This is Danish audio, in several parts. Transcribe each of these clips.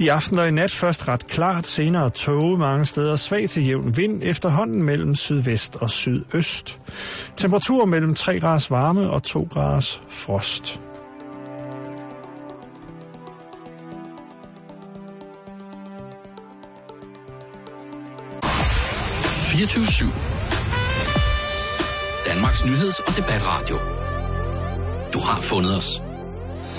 I aften og i nat først ret klart, senere tåge mange steder svag til jævn vind, efterhånden mellem sydvest og sydøst. Temperatur mellem 3 graders varme og 2 graders frost. Danmarks nyheds- og debatradio. Du har fundet os.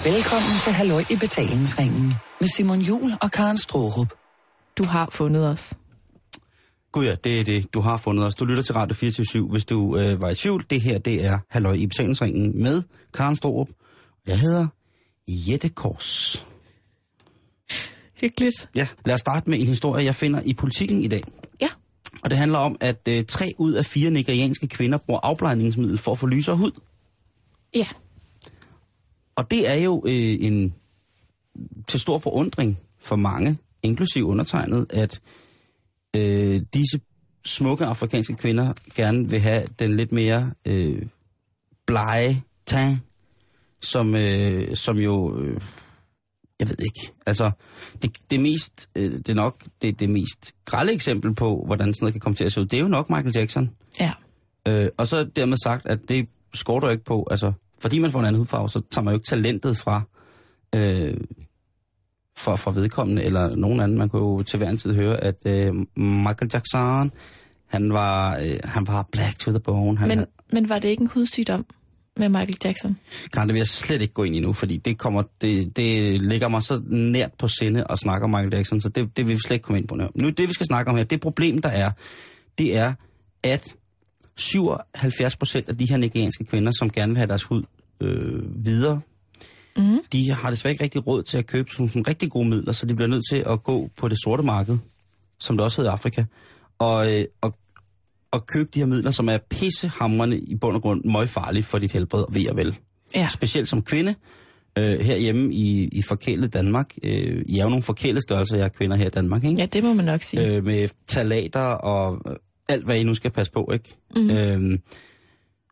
Velkommen til Halløj i betalingsringen med Simon Jul og Karen Strohrup. Du har fundet os. Gud ja, det er det. Du har fundet os. Du lytter til Radio 24 Hvis du øh, var i tvivl, det her det er Halløj i betalingsringen med Karen Strohrup. Jeg hedder Jette Kors. Hyggeligt. Ja, lad os starte med en historie, jeg finder i politikken i dag. Ja. Og det handler om, at øh, tre ud af fire nigerianske kvinder bruger afblejningsmiddel for at få lysere hud. Ja. Og det er jo øh, en til stor forundring for mange, inklusiv undertegnet, at øh, disse smukke afrikanske kvinder gerne vil have den lidt mere øh, blege tan, som, øh, som jo, øh, jeg ved ikke, altså det, det mest, øh, det er nok det, det mest grælde eksempel på, hvordan sådan noget kan komme til at se ud, det er jo nok Michael Jackson. Ja. Øh, og så dermed sagt, at det skorter ikke på, altså fordi man får en anden hudfarve, så tager man jo ikke talentet fra, øh, fra, fra vedkommende, eller nogen anden. Man kunne jo til hver en tid høre, at øh, Michael Jackson, han var, øh, han var black to the bone. Han, Men, men var det ikke en hudsygdom med Michael Jackson? Karen, det vil jeg slet ikke gå ind i nu, fordi det, kommer, det, det ligger mig så nært på sinde at snakke om Michael Jackson, så det, det vil vi slet ikke komme ind på nu. Nu, det vi skal snakke om her, det problem, der er, det er, at 77 procent af de her nigerianske kvinder, som gerne vil have deres hud øh, videre, Mm. de har desværre ikke rigtig råd til at købe sådan, sådan rigtig gode midler, så de bliver nødt til at gå på det sorte marked, som det også hedder i Afrika, og, øh, og, og købe de her midler, som er pissehamrende i bund og grund møgfarlige for dit helbred, ved og vel. Ja. Specielt som kvinde, øh, herhjemme i, i forkælet Danmark. Øh, I er jo nogle forkælede størrelser, jeg er kvinder her i Danmark, ikke? ja, det må man nok sige. øh, med talater og øh, alt, hvad I nu skal passe på, ikke? Mhm. Øhm,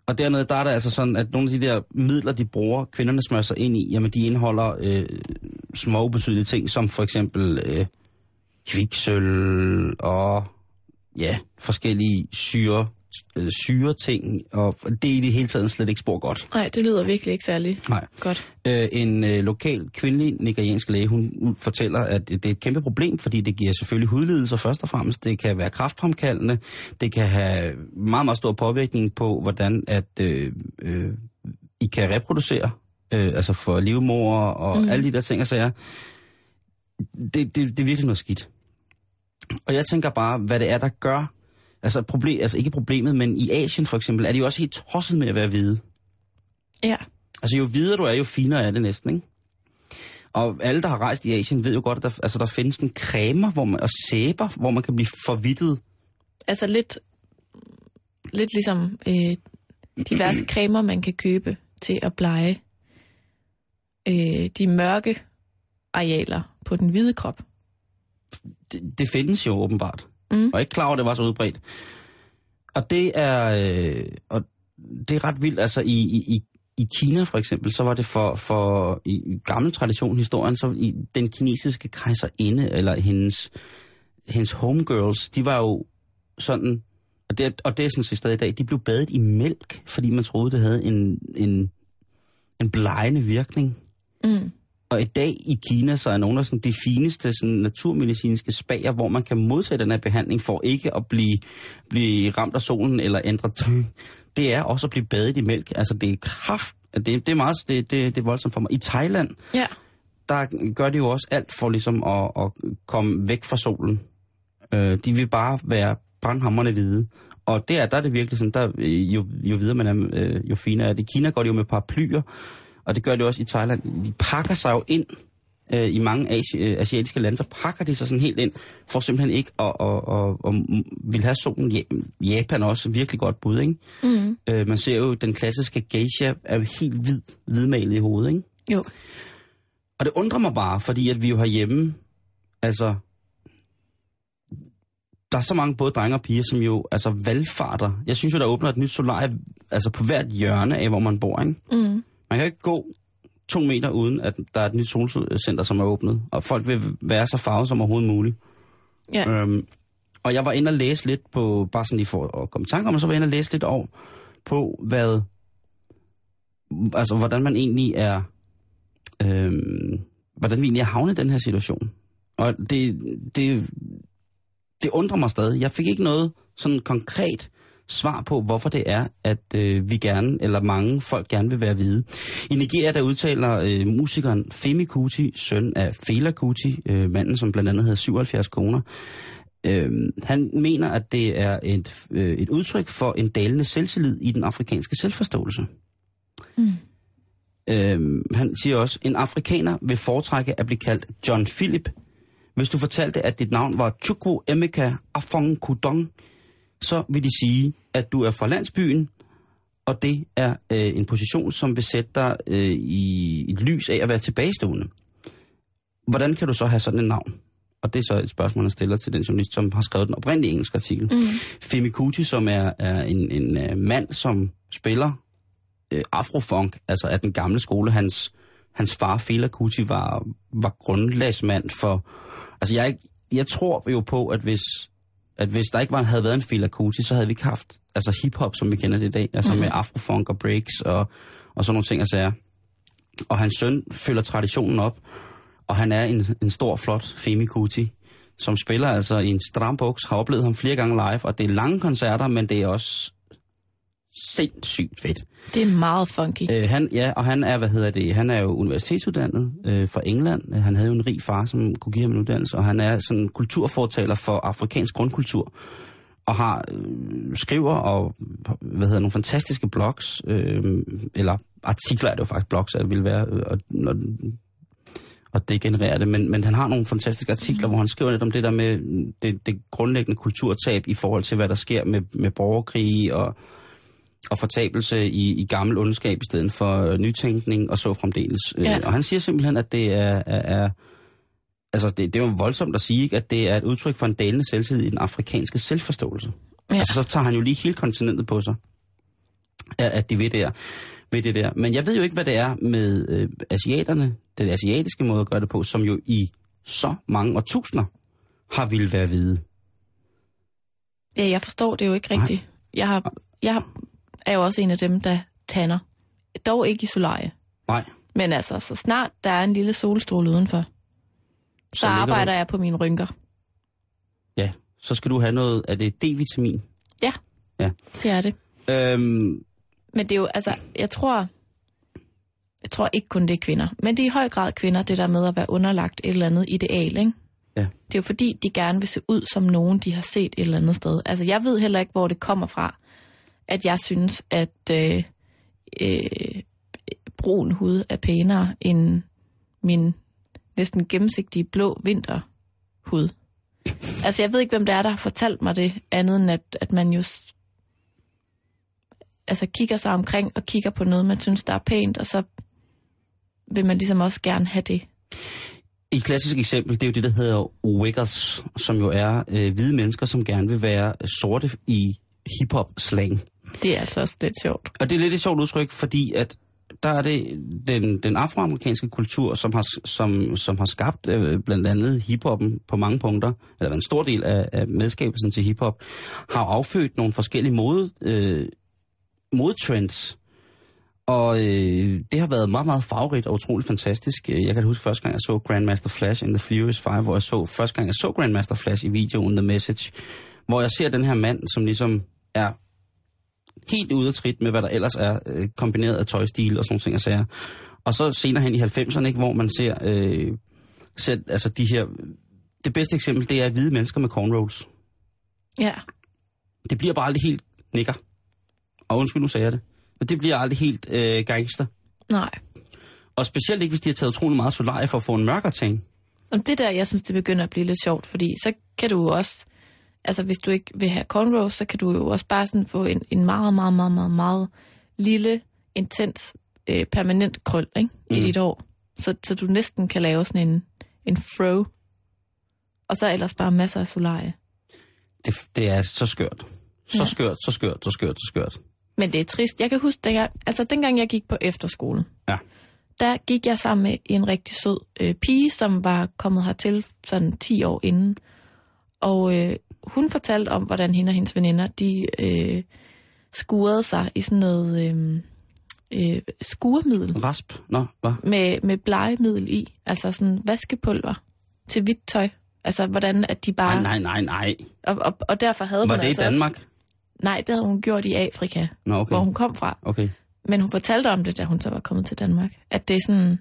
og dernede, der er der altså sådan, at nogle af de der midler, de bruger, kvinderne smører sig ind i, jamen de indeholder øh, små ubetydelige ting, som for eksempel øh, kviksøl og ja, forskellige syre, øh, syre ting, og det er i det hele taget slet ikke spor godt. Nej, det lyder virkelig ikke særlig Nej. godt. Øh, en øh, lokal kvindelig nigeriansk læge, hun fortæller, at det er et kæmpe problem, fordi det giver selvfølgelig hudlidelser først og fremmest. Det kan være kraftfremkaldende. Det kan have meget, meget stor påvirkning på, hvordan at øh, øh, I kan reproducere, øh, altså for livmor og mm. alle de der ting og sager. Det, det, det er virkelig noget skidt. Og jeg tænker bare, hvad det er, der gør, altså, problem, altså ikke problemet, men i Asien for eksempel, er de jo også helt tosset med at være hvide. Ja. Altså jo videre du er, jo finere er det næsten, ikke? Og alle, der har rejst i Asien, ved jo godt, at der, altså, der findes en cremer hvor man, og sæber, hvor man kan blive forvittet. Altså lidt, lidt ligesom øh, diverse cremer, man kan købe til at blege øh, de mørke arealer på den hvide krop. Det, det findes jo åbenbart. Mm. Og ikke klar over, at det var så udbredt. Og det er, øh, og det er ret vildt. Altså i, i, i Kina for eksempel, så var det for, for i i gammel tradition historien, så i den kinesiske kejserinde, eller hendes, hendes homegirls, de var jo sådan, og det, og det er sådan set stadig i dag, de blev badet i mælk, fordi man troede, det havde en, en, en blegende virkning. Mm. Og i dag i Kina, så er nogle af sådan de fineste sådan, naturmedicinske spager, hvor man kan modtage den her behandling for ikke at blive, blive ramt af solen eller ændre tøj. Det er også at blive badet i mælk. Altså det er kraft. Det, det er meget det, det, det er voldsomt for mig. I Thailand, Ja. der gør de jo også alt for ligesom at, at komme væk fra solen. Øh, de vil bare være brandhammerne hvide. Og der, der er det virkelig sådan, der, øh, jo, jo videre man er, øh, jo finere er det. I Kina går de jo med paraplyer, og det gør de også i Thailand. De pakker sig jo ind øh, i mange asi- øh, asiatiske lande, så pakker de sig sådan helt ind, for simpelthen ikke at, at, at, at, at vil have solen. Ja- Japan er også virkelig godt bud, ikke? Mm. Øh, man ser jo, den klassiske geisha er jo helt hvid, hvidmalet i hovedet, ikke? Jo. Og det undrer mig bare, fordi at vi jo herhjemme, altså, der er så mange både drenge og piger, som jo altså valgfarter. Jeg synes jo, der åbner et nyt solarie, altså på hvert hjørne af, hvor man bor, ikke? Mm. Man kan ikke gå to meter uden, at der er et nyt solcenter, som er åbnet. Og folk vil være så farvet som overhovedet muligt. Ja. Øhm, og jeg var inde og læse lidt på, bare sådan lige for at komme i tanke om, og så var jeg inde og læse lidt over på, hvad, altså hvordan man egentlig er, øhm, hvordan vi egentlig er havnet i den her situation. Og det, det, det undrer mig stadig. Jeg fik ikke noget sådan konkret svar på, hvorfor det er, at øh, vi gerne, eller mange folk gerne vil være hvide. I Nigeria, der udtaler øh, musikeren Femi Kuti, søn af Fela Kuti, øh, manden, som blandt andet havde 77 koner, øh, han mener, at det er et, øh, et udtryk for en dalende selvtillid i den afrikanske selvforståelse. Mm. Øh, han siger også, en afrikaner vil foretrække at blive kaldt John Philip, hvis du fortalte, at dit navn var Chukwu Emeka Afong Kudong, så vil de sige, at du er fra landsbyen, og det er øh, en position, som vil sætte dig øh, i et lys af at være tilbagestående. Hvordan kan du så have sådan et navn? Og det er så et spørgsmål, jeg stiller til den journalist, som har skrevet den oprindelige engelske artikel. Mm. Femi Kuti, som er, er en, en uh, mand, som spiller øh, afrofunk, altså af den gamle skole. Hans, hans far, Fela Kuti, var, var grundlagsmand for... Altså jeg, jeg tror jo på, at hvis, at hvis der ikke var, havde været en Fela Kuti, så havde vi ikke haft altså hip-hop, som vi kender det i dag. Altså mm. med afrofunk og breaks og, og sådan nogle ting at sige. Og hans søn følger traditionen op, og han er en, en stor, flot Femi Kuti, som spiller altså i en stram buks, har oplevet ham flere gange live, og det er lange koncerter, men det er også sindssygt fedt. Det er meget funky. Øh, han, ja, og han er, hvad hedder det, han er jo universitetsuddannet øh, fra England. Han havde jo en rig far, som kunne give ham en uddannelse, og han er sådan kulturfortaler for afrikansk grundkultur og har øh, skriver og hvad hedder nogle fantastiske blogs øh, eller artikler er det jo faktisk blogs, at det vil være øh, og, og, og det genererer det, men, men han har nogle fantastiske artikler, mm. hvor han skriver lidt om det der med det, det grundlæggende kulturtab i forhold til, hvad der sker med, med borgerkrige og, og fortabelse i, i gammel ondskab i stedet for øh, nytænkning og så fremdeles. Ja. Øh, og han siger simpelthen, at det er, er, er altså det, det er jo voldsomt at sige, ikke, at det er et udtryk for en dalende selvtillid i den afrikanske selvforståelse. Ja. Altså så tager han jo lige hele kontinentet på sig, at, at de ved det, der, ved det der. Men jeg ved jo ikke, hvad det er med øh, asiaterne, den asiatiske måde at gøre det på, som jo i så mange og tusinder har ville være hvide. Ja, jeg forstår det jo ikke rigtigt. Jeg, har, jeg er jo også en af dem, der tanner. Dog ikke i solarie. Nej, Men altså, så snart der er en lille solstråle udenfor, så, Så arbejder du- jeg på mine rynker. ja, så skal du have noget af det D-vitamin. Ja, Ja. det er det. Øhm, Men det er jo, altså, jeg tror, jeg tror ikke kun det er kvinder, men det er i høj grad kvinder, det der med at være underlagt et eller andet ideal, ikke? Ja. Det er jo fordi, de gerne vil se ud som nogen, de har set et eller andet sted. Altså, jeg ved heller ikke, hvor det kommer fra, at jeg synes, at øh, øh, brun hud er pænere end min næsten gennemsigtige blå vinterhud. Altså, jeg ved ikke, hvem det er, der har fortalt mig det, andet end at, at man jo altså, kigger sig omkring og kigger på noget, man synes, der er pænt, og så vil man ligesom også gerne have det. Et klassisk eksempel, det er jo det, der hedder wiggers, som jo er øh, hvide mennesker, som gerne vil være sorte i hiphop-slang. Det er altså også lidt sjovt. Og det er lidt et sjovt udtryk, fordi at der er det den, den afroamerikanske kultur, som har, som, som har skabt øh, blandt andet hiphoppen på mange punkter, eller en stor del af, af medskabelsen til hiphop, har affødt nogle forskellige mode, øh, modetrends. Og øh, det har været meget, meget farverigt og utroligt fantastisk. Jeg kan huske første gang, jeg så Grandmaster Flash in the Furious 5, hvor jeg så første gang, jeg så Grandmaster Flash i videoen The Message, hvor jeg ser den her mand, som ligesom er helt ude af trit med, hvad der ellers er øh, kombineret af tøjstil og sådan nogle ting og sager. Og så senere hen i 90'erne, ikke, hvor man ser, øh, ser altså de her... Det bedste eksempel, det er hvide mennesker med cornrows. Ja, Det bliver bare aldrig helt nikker. Og undskyld, nu sagde jeg det. Men det bliver aldrig helt øh, gangster. nej. Og specielt ikke, hvis de har taget utrolig meget solarie for at få en mørkere ting. Og det der, jeg synes, det begynder at blive lidt sjovt, fordi så kan du også, altså hvis du ikke vil have cornrows, så kan du jo også bare sådan få en, en meget, meget, meget, meget, meget lille, intens, øh, permanent krøl, ikke? I Mm. dit år. Så, så du næsten kan lave sådan en, en fro. Og så ellers bare masser af solarie. Det, det er så skørt. Så Ja. skørt, så skørt, så skørt, så skørt. Men det er trist. Jeg kan huske, dengang, altså dengang jeg gik på efterskolen, Ja. der gik jeg sammen med en rigtig sød øh, pige, som var kommet hertil sådan 10 år inden. Og øh, hun fortalte om, hvordan hende og hendes veninder, de øh, skurede sig i sådan noget øh, øh, skuremiddel Rasp? Nå, hvad? med, med blegemiddel i. Altså sådan vaskepulver til hvidt tøj. Altså hvordan at de bare... Nej, nej, nej, nej. Og, og, og derfor havde Var hun det i altså også- Danmark? Nej, det havde hun gjort i Afrika, Nå, okay. hvor hun kom fra. Okay. Men hun fortalte om det, da hun så var kommet til Danmark. At det, sådan,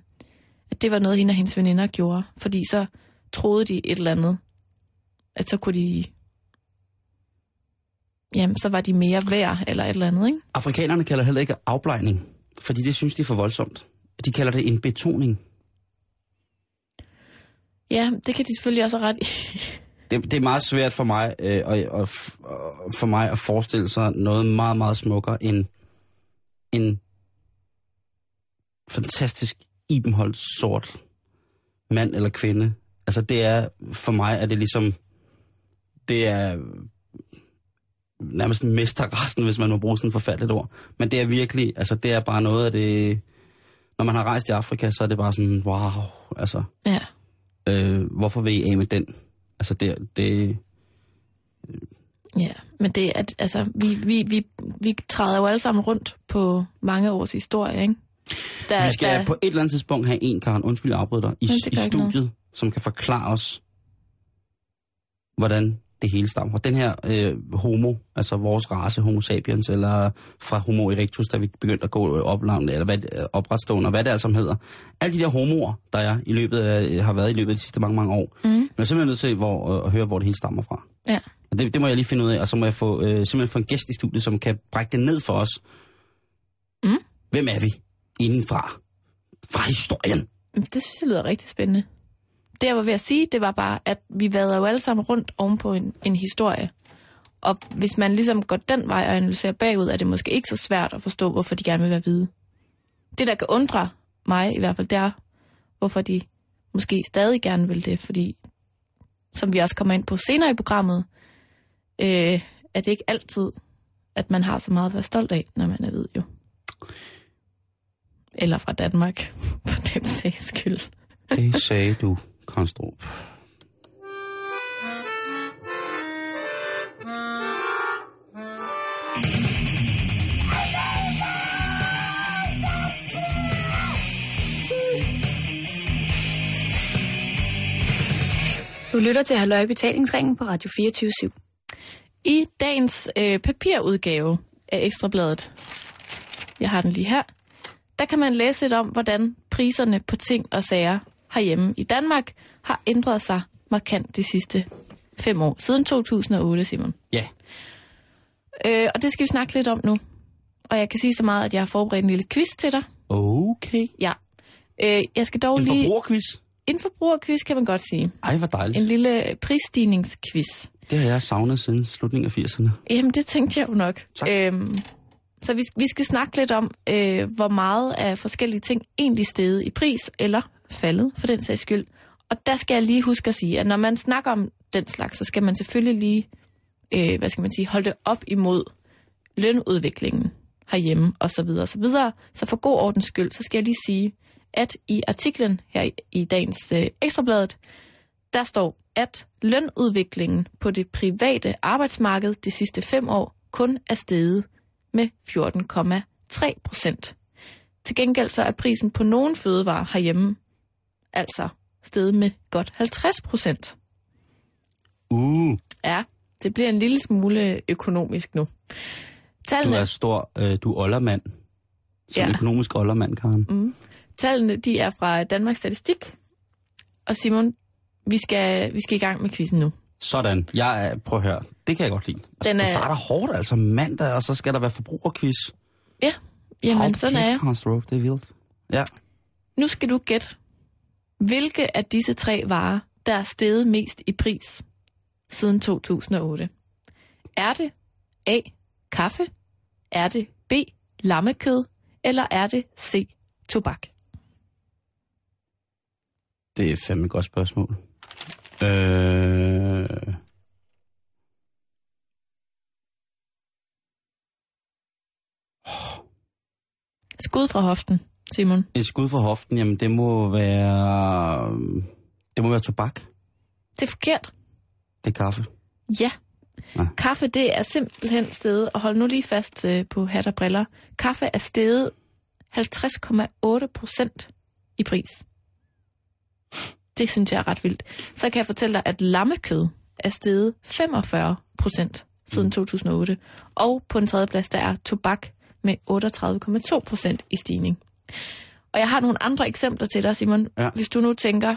at det var noget, hende og hendes veninder gjorde. Fordi så troede de et eller andet. At så kunne de... Jamen, så var de mere værd, eller et eller andet, ikke? Afrikanerne kalder heller ikke afblejning, fordi det synes de er for voldsomt. De kalder det en betoning. Ja, det kan de selvfølgelig også ret i. Det, det er meget svært for mig, øh, og, og, for mig at forestille sig noget meget, meget smukkere end en fantastisk ibenholdt sort mand eller kvinde. Altså det er, for mig er det ligesom, det er nærmest mesterresten, hvis man må bruge sådan et forfærdeligt ord. Men det er virkelig, altså det er bare noget af det, når man har rejst i Afrika, så er det bare sådan, wow, altså, Ja. øh, hvorfor vil I af med den? Altså det, det, Ja, men det er, at, altså, vi, vi, vi, vi træder jo alle sammen rundt på mange års historie, ikke? Der, Vi skal på et eller andet tidspunkt have en, Karen, undskyld, jeg afbryder dig, i, i noget. studiet, som kan forklare os, hvordan det hele stammer. Den her øh, homo, altså vores race, homo sapiens, eller fra homo erectus, der vi begyndte at gå oplangt, eller hvad, øh, opretstående, og hvad det alt sammen hedder. Alle de der homoer, der er i løbet af, har været i løbet af de sidste mange, mange år. Mm. Men jeg er simpelthen nødt til hvor, øh, at høre, hvor det hele stammer fra. Ja. Og det, det må jeg lige finde ud af, og så må jeg få, øh, simpelthen få en gæst i studiet, som kan brække det ned for os. Mm. Hvem er vi indenfra? Fra historien. Det synes jeg lyder rigtig spændende. Det jeg var ved at sige, det var bare, at vi vader jo alle sammen rundt oven på en, en historie. Og hvis man ligesom går den vej og analyserer bagud, er det måske ikke så svært at forstå, hvorfor de gerne vil være hvide. Det, der kan undre mig i hvert fald, det er, hvorfor de måske stadig gerne vil det, fordi, som vi også kommer ind på senere i programmet, øh, er det ikke altid, at man har så meget at være stolt af, når man er hvid jo. Eller fra Danmark, for den sags skyld. Det sagde du, Konstrup. Du lytter til Halløj Betalingsringen på Radio 24 I dagens øh, papirudgave af Ekstrabladet, jeg har den lige her, der kan man læse lidt om, hvordan priserne på ting og sager herhjemme i Danmark har ændret sig markant de sidste fem år. Siden 2008, Simon. Ja, Øh, og det skal vi snakke lidt om nu. Og jeg kan sige så meget, at jeg har forberedt en lille quiz til dig. okay. Ja. Øh, jeg skal dog En lige... forbrugerquiz. En forbrugerquiz, kan man godt sige. Ej, hvor dejligt. En lille prisstigningsquiz. Det har jeg savnet siden slutningen af 80'erne. Jamen, det tænkte jeg jo nok. Tak. Øhm, så vi, vi skal snakke lidt om, øh, hvor meget af forskellige ting egentlig steget i pris, eller faldet, for den sags skyld. Og der skal jeg lige huske at sige, at når man snakker om den slags, så skal man selvfølgelig lige, øh, hvad skal man sige, holde det op imod lønudviklingen herhjemme, og så videre, og så videre. Så for god ordens skyld, så skal jeg lige sige, at i artiklen her i, i dagens øh, Ekstrabladet, der står, at lønudviklingen på det private arbejdsmarked de sidste fem år kun er steget med 14,3 procent. Til gengæld så er prisen på nogle fødevarer herhjemme altså steget med godt 50 procent. Uh, Ja, det bliver en lille smule økonomisk nu. du Tallene, er stor, øh, du er oldermand. Som Ja. økonomisk oldermand, Karen. mm, tallene de er fra Danmarks Statistik. Og Simon, vi skal, vi skal i gang med quizzen nu. Sådan. Jeg er, prøv at høre. Det kan jeg godt lide. Altså, Den du er- starter hårdt, altså mandag, og så skal der være forbrugerquiz. Ja, jamen Hold sådan er jeg. det er vildt. Ja. Nu skal du gætte, hvilke af disse tre varer, der er steget mest i pris siden 2008. Er det A. Kaffe? Er det B. Lammekød? Eller er det C. Tobak? Det er fandme et godt spørgsmål. Øh... Skud fra hoften. Simon? Et skud for hoften, jamen det må være... Det må være tobak. Det er forkert. Det er kaffe. Ja. Ja. Kaffe, det er simpelthen steget, og hold nu lige fast øh, på hat og briller. Kaffe er steget 50,8 procent i pris. Det synes jeg er ret vildt. Så kan jeg fortælle dig, at lammekød er steget 45 procent siden 2008. Og på en tredje plads, der er tobak med 38,2 procent i stigning. Og jeg har nogle andre eksempler til dig, Simon. Ja. Hvis du nu tænker,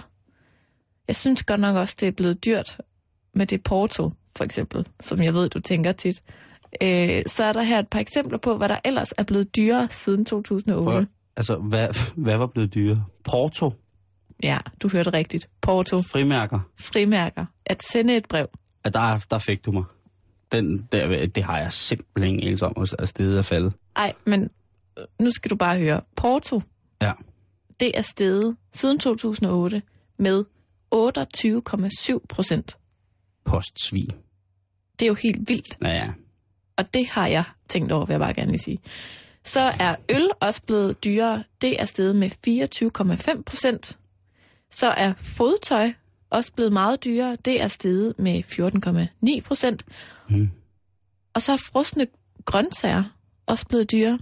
jeg synes godt nok også, det er blevet dyrt med det Porto, for eksempel, som jeg ved, du tænker tit. Øh, så er der her et par eksempler på, hvad der ellers er blevet dyrere siden 2008. Prøv, altså, hvad, hvad var blevet dyre? Porto, Ja, du hørte rigtigt. Porto, frimærker. frimærker, at sende et brev. Ja, der, der fik du mig. Den, der, det har jeg simpelthen anelse om, at stedet er faldet. Ej, men nu skal du bare høre. Porto, Ja. det er steget siden 2008 med 28,7 procent. Postsvin. Det er jo helt vildt, Ja, ja. og det har jeg tænkt over, vil jeg bare gerne lige sige. Så er øl også blevet dyrere. Det er steget med 24,5 procent. Så er fodtøj også blevet meget dyrere. Det er steget med 14,9 procent. Mm. Og så er frosne grøntsager også blevet dyrere.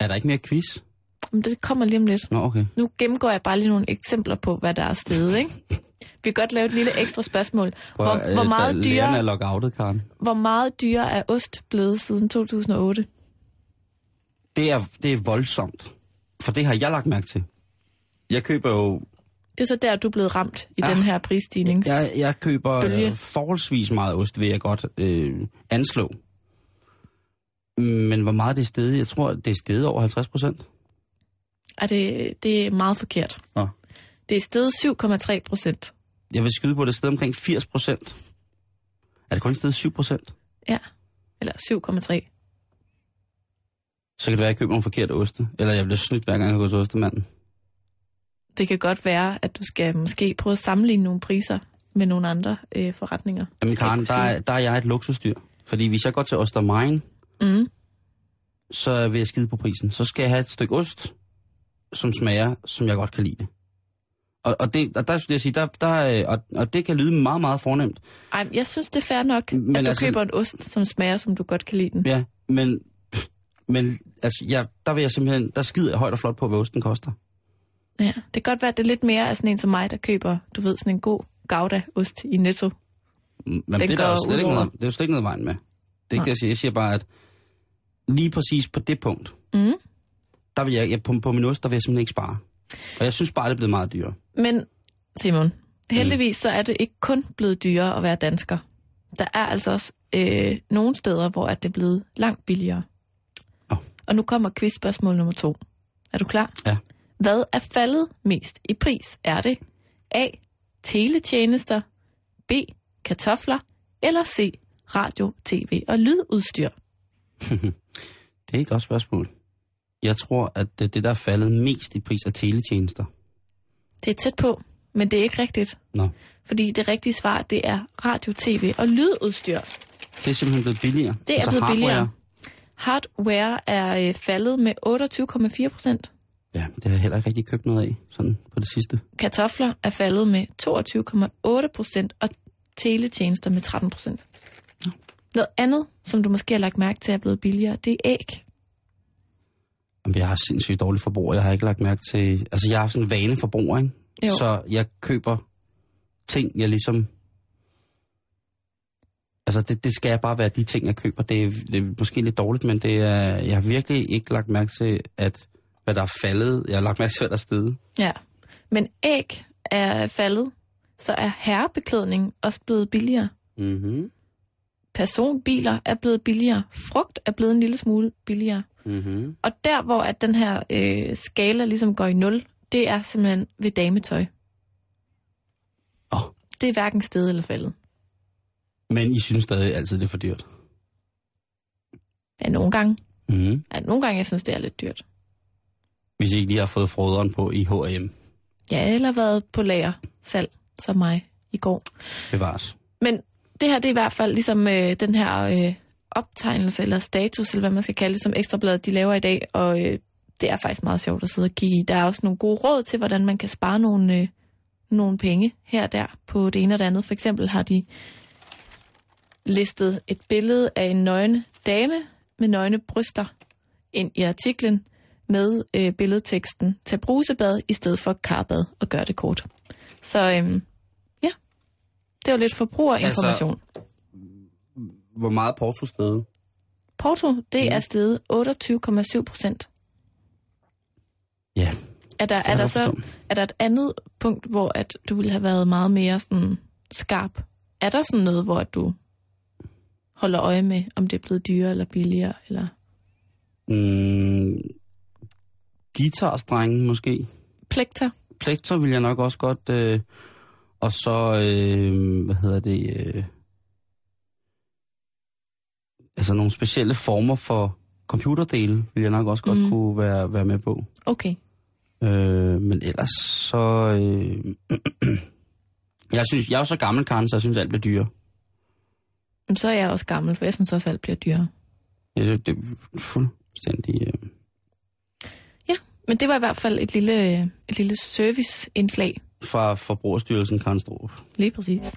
Er der ikke mere quiz? Men det kommer lige om lidt. Nå, okay. Nu gennemgår jeg bare lige nogle eksempler på, hvad der er steget, ikke? Vi kan godt lave et lille ekstra spørgsmål. Prøv, Hvor, øh, hvor, meget lærerne er dyre, lockoutet, Karen. hvor meget dyre er ost blevet siden 2008? Det er, det er voldsomt. For det har jeg lagt mærke til. Jeg køber jo... Det er så der, du er blevet ramt i Ja. den her prisstigning. Jeg, jeg køber Bølge. øh, forholdsvis meget ost, vil jeg godt øh, anslå. Men hvor meget det er stedet? Jeg tror, det er stedet over 50 procent. Er det, det er meget forkert. Nå. Det er steget 7,3 procent. Jeg vil skyde på, at det er stedet omkring 80 procent. Er det kun stedet 7 procent? Ja, eller 7,3. Så kan det være, at jeg køber nogle forkerte oste. Eller jeg bliver snydt, hver gang jeg går til ostemanden. Det kan godt være, at du skal måske prøve at sammenligne nogle priser med nogle andre øh, forretninger. Jamen Karen, der er, der er jeg et luksusdyr. Fordi hvis jeg går til Ostermein, Mm. så vil jeg skide på prisen. Så skal jeg have et stykke ost, som smager, som jeg godt kan lide. Og, og, det, og der vil jeg sige, der, der, øh, og, og det kan lyde meget, meget fornemt. Ej, jeg synes, det er fair nok, Men at du altså- køber en ost, som smager, som du godt kan lide den. Ja, men, men altså, jeg, der vil jeg simpelthen, der skider jeg højt og flot på, hvad osten koster. Ja, det kan godt være, at det er lidt mere af sådan en som mig, der køber, du ved, sådan en god Gouda-ost i Netto. Men Den det, er der jo slet ikke noget, det er jo slet ikke noget vejen med. Det er det, jeg siger. Jeg siger bare, at lige præcis på det punkt, Mm. der vil jeg, jeg på, på min ost, der vil jeg simpelthen ikke spare. Og jeg synes bare, det er blevet meget dyrere. Men Simon, heldigvis så er det ikke kun blevet dyrere at være dansker. Der er altså også øh, nogle steder, hvor at det er blevet langt billigere. Åh. Og nu kommer quizspørgsmål nummer to. Er du klar? Ja. Hvad er faldet mest i pris? Er det A. Teletjenester, B. Kartofler, eller C. Radio, tv og lydudstyr? Det er et godt spørgsmål. Jeg tror, at det, det der er faldet mest i pris er teletjenester. Det er tæt på, men det er ikke rigtigt. Nå. Fordi det rigtige svar, det er radio, tv og lydudstyr. Det er simpelthen blevet billigere. Det er altså blevet hardware. billigere. Hardware er øh, faldet med 28,4 procent. Ja, det har jeg heller ikke rigtig købt noget af, sådan på det sidste. Kartofler er faldet med 22,8 procent, og teletjenester med 13 procent. Noget andet, som du måske har lagt mærke til, er blevet billigere, det er æg. Jamen, jeg har sindssygt dårligt forbrug. Jeg har ikke lagt mærke til... Altså, jeg har sådan en vaneforbrug, ikke? Jo. Så jeg køber ting, jeg ligesom... Altså, det, det skal bare være de ting, jeg køber. Det er, det er måske lidt dårligt, men det er, jeg har virkelig ikke lagt mærke til, at hvad der er faldet. Jeg har lagt mærke til, hvad der er steget. Ja. Men æg er faldet, så er herrebeklædning også blevet billigere. Mhm. Personbiler er blevet billigere. Frugt er blevet en lille smule billigere. Mhm. Og der, hvor at den her øh, skala ligesom går i nul, det er simpelthen ved dametøj. Åh. Det er hverken sted eller faldet. Men I synes stadig altid, det er for dyrt. Ja, nogle gange. Mhm. Ja, nogle gange, jeg synes, det er lidt dyrt. Hvis I ikke lige har fået froderen på i H&M. Ja, eller været på lager salg, som mig i går. Bevares. Men det her, det er i hvert fald ligesom øh, den her øh, optegnelse eller status, eller hvad man skal kalde det, som Ekstrabladet de laver i dag. Og øh, det er faktisk meget sjovt at sidde og kigge i. Der er også nogle gode råd til, hvordan man kan spare nogle, øh, nogle penge her og der på det ene og det andet. For eksempel har de listet et billede af en nøgne dame med nøgne bryster ind i artiklen med øh, billedteksten Tag brusebad i stedet for karbad og gør det kort. Så øhm, det var lidt forbrugerinformation. Altså, Hvor meget Porto stedet? Porto, det er steget 28,7 procent. Ja. Er der, er, der så, er der et andet punkt, hvor at du ville have været meget mere sådan skarp? Er der sådan noget, hvor at du holder øje med, om det er blevet dyrere eller billigere? Eller? Mm, guitarstrenge måske. Plekter? Plekter vil jeg nok også godt. Øh, og så, øh, hvad hedder det? Øh, altså nogle specielle former for computerdele vil jeg nok også godt Mm. kunne være, være med på. Okay. Øh, men ellers så... Øh, jeg, synes, jeg er jo så gammel, Karen, så jeg synes, alt bliver dyrere. Men så er jeg også gammel, for jeg synes også, alt bliver dyrere. Jeg synes, det er fuldstændig... Øh, Men det var i hvert fald et lille, et lille serviceindslag fra Forbrugerstyrelsen, Karen Strup. Lige præcis.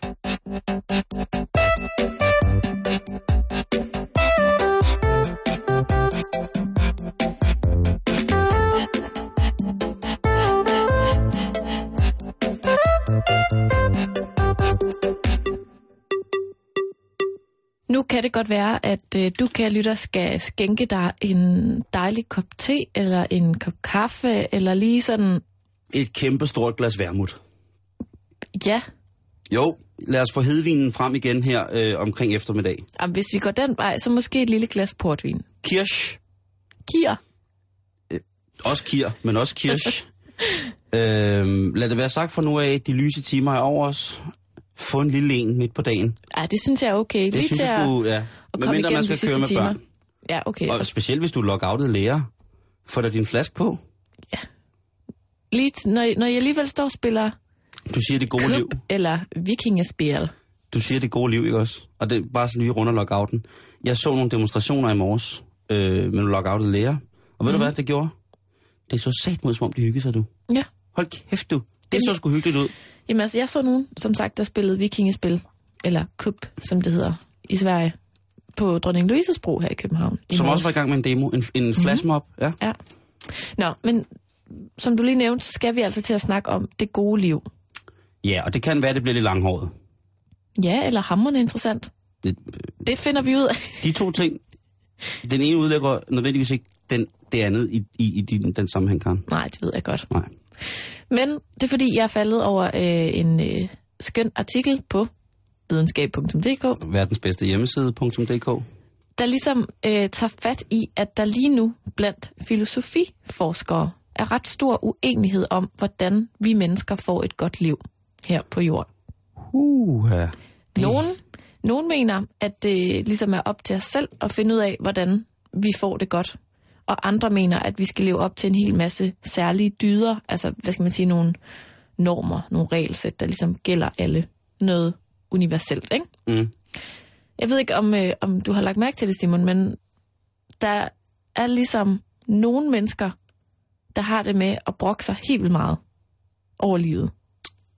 Nu kan det godt være, at øh, du, kære lytter, skal skænke dig en dejlig kop te, eller en kop kaffe, eller lige sådan, et kæmpe stort glas vermut. ja, Jo, lad os få hedvinen frem igen her øh, omkring eftermiddag. Jamen, hvis vi går den vej, så måske et lille glas portvin. Kirsch. Kier. Også kir, men også kirsch. øhm, lad det være sagt for nu af, de lyse timer er over os. Få en lille en midt på dagen. Ej, det synes jeg er okay. Det Lige synes til jeg skulle, ja. at Men komme mindre igennem man de skal køre med timer. børn. Ja, okay. Og specielt hvis du er lockoutet lærer. Få dig din flaske på. Lige når, når jeg alligevel står og spiller Du siger det gode liv. klub eller vikingespil. Du siger det gode liv, ikke også? Og det er bare sådan, vi runder lockouten. Jeg så nogle demonstrationer i morges øh, med nogle lockoutet læger. Og ved mm. du hvad, det gjorde? Det så sat mod, som om de hyggede sig, du. Ja. Hold kæft, du. Det så sgu hyggeligt ud. Jamen altså, jeg så nogen, som sagt, der spillede vikingespil, eller kup, som det hedder, i Sverige, på Dronning Louises bro her i København. I Som morges. også var i gang med en demo. En, en flashmob, ja. Ja. Nå, men som du lige nævnte, så skal vi altså til at snakke om det gode liv. Ja, og det kan være, det bliver lidt langhåret. Ja, eller hammerende interessant. Det, Det finder vi ud af. de to ting, den ene udlægger nødvendigvis ikke den, det andet i, i, i din, den sammenhæng, Karen. Nej, det ved jeg godt. Nej. Men det er fordi, jeg er faldet over øh, en øh, skøn artikel på videnskab.dk, Verdens bedste hjemmeside.dk. der ligesom øh, tager fat i, at der lige nu blandt filosofiforskere er ret stor uenighed om, hvordan vi mennesker får et godt liv her på jorden. Uh, ja. Nogen, nogen mener, at det ligesom er op til os selv at finde ud af, hvordan vi får det godt. Og andre mener, at vi skal leve op til en hel masse særlige dyder, altså hvad skal man sige, nogle normer, nogle regelsæt, der ligesom gælder alle. Noget universelt, ikke? Mm. Jeg ved ikke, om, øh, om du har lagt mærke til det, Simon, men der er ligesom nogle mennesker, der har det med at brokke sig helt vildt meget over livet.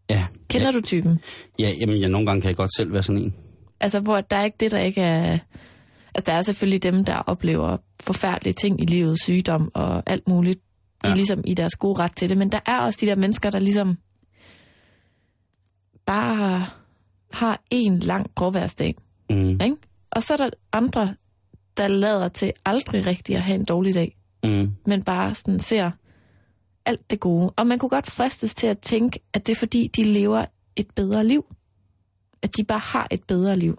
Ja. Kender ja. du typen? Ja, jamen, ja, nogle gange kan jeg godt selv være sådan en. Altså, hvor der er ikke det, der ikke er... Altså, der er selvfølgelig dem, der oplever forfærdelige ting i livet, sygdom og alt muligt. De er Ja. ligesom i deres gode ret til det. Men der er også de der mennesker, der ligesom bare har en lang gråværsdag. Mm. Ikke? Og så er der andre, der lader til aldrig rigtig at have en dårlig dag. Mm. Men bare sådan ser alt det gode. Og man kunne godt fristes til at tænke, at det er fordi, de lever et bedre liv. At de bare har et bedre liv.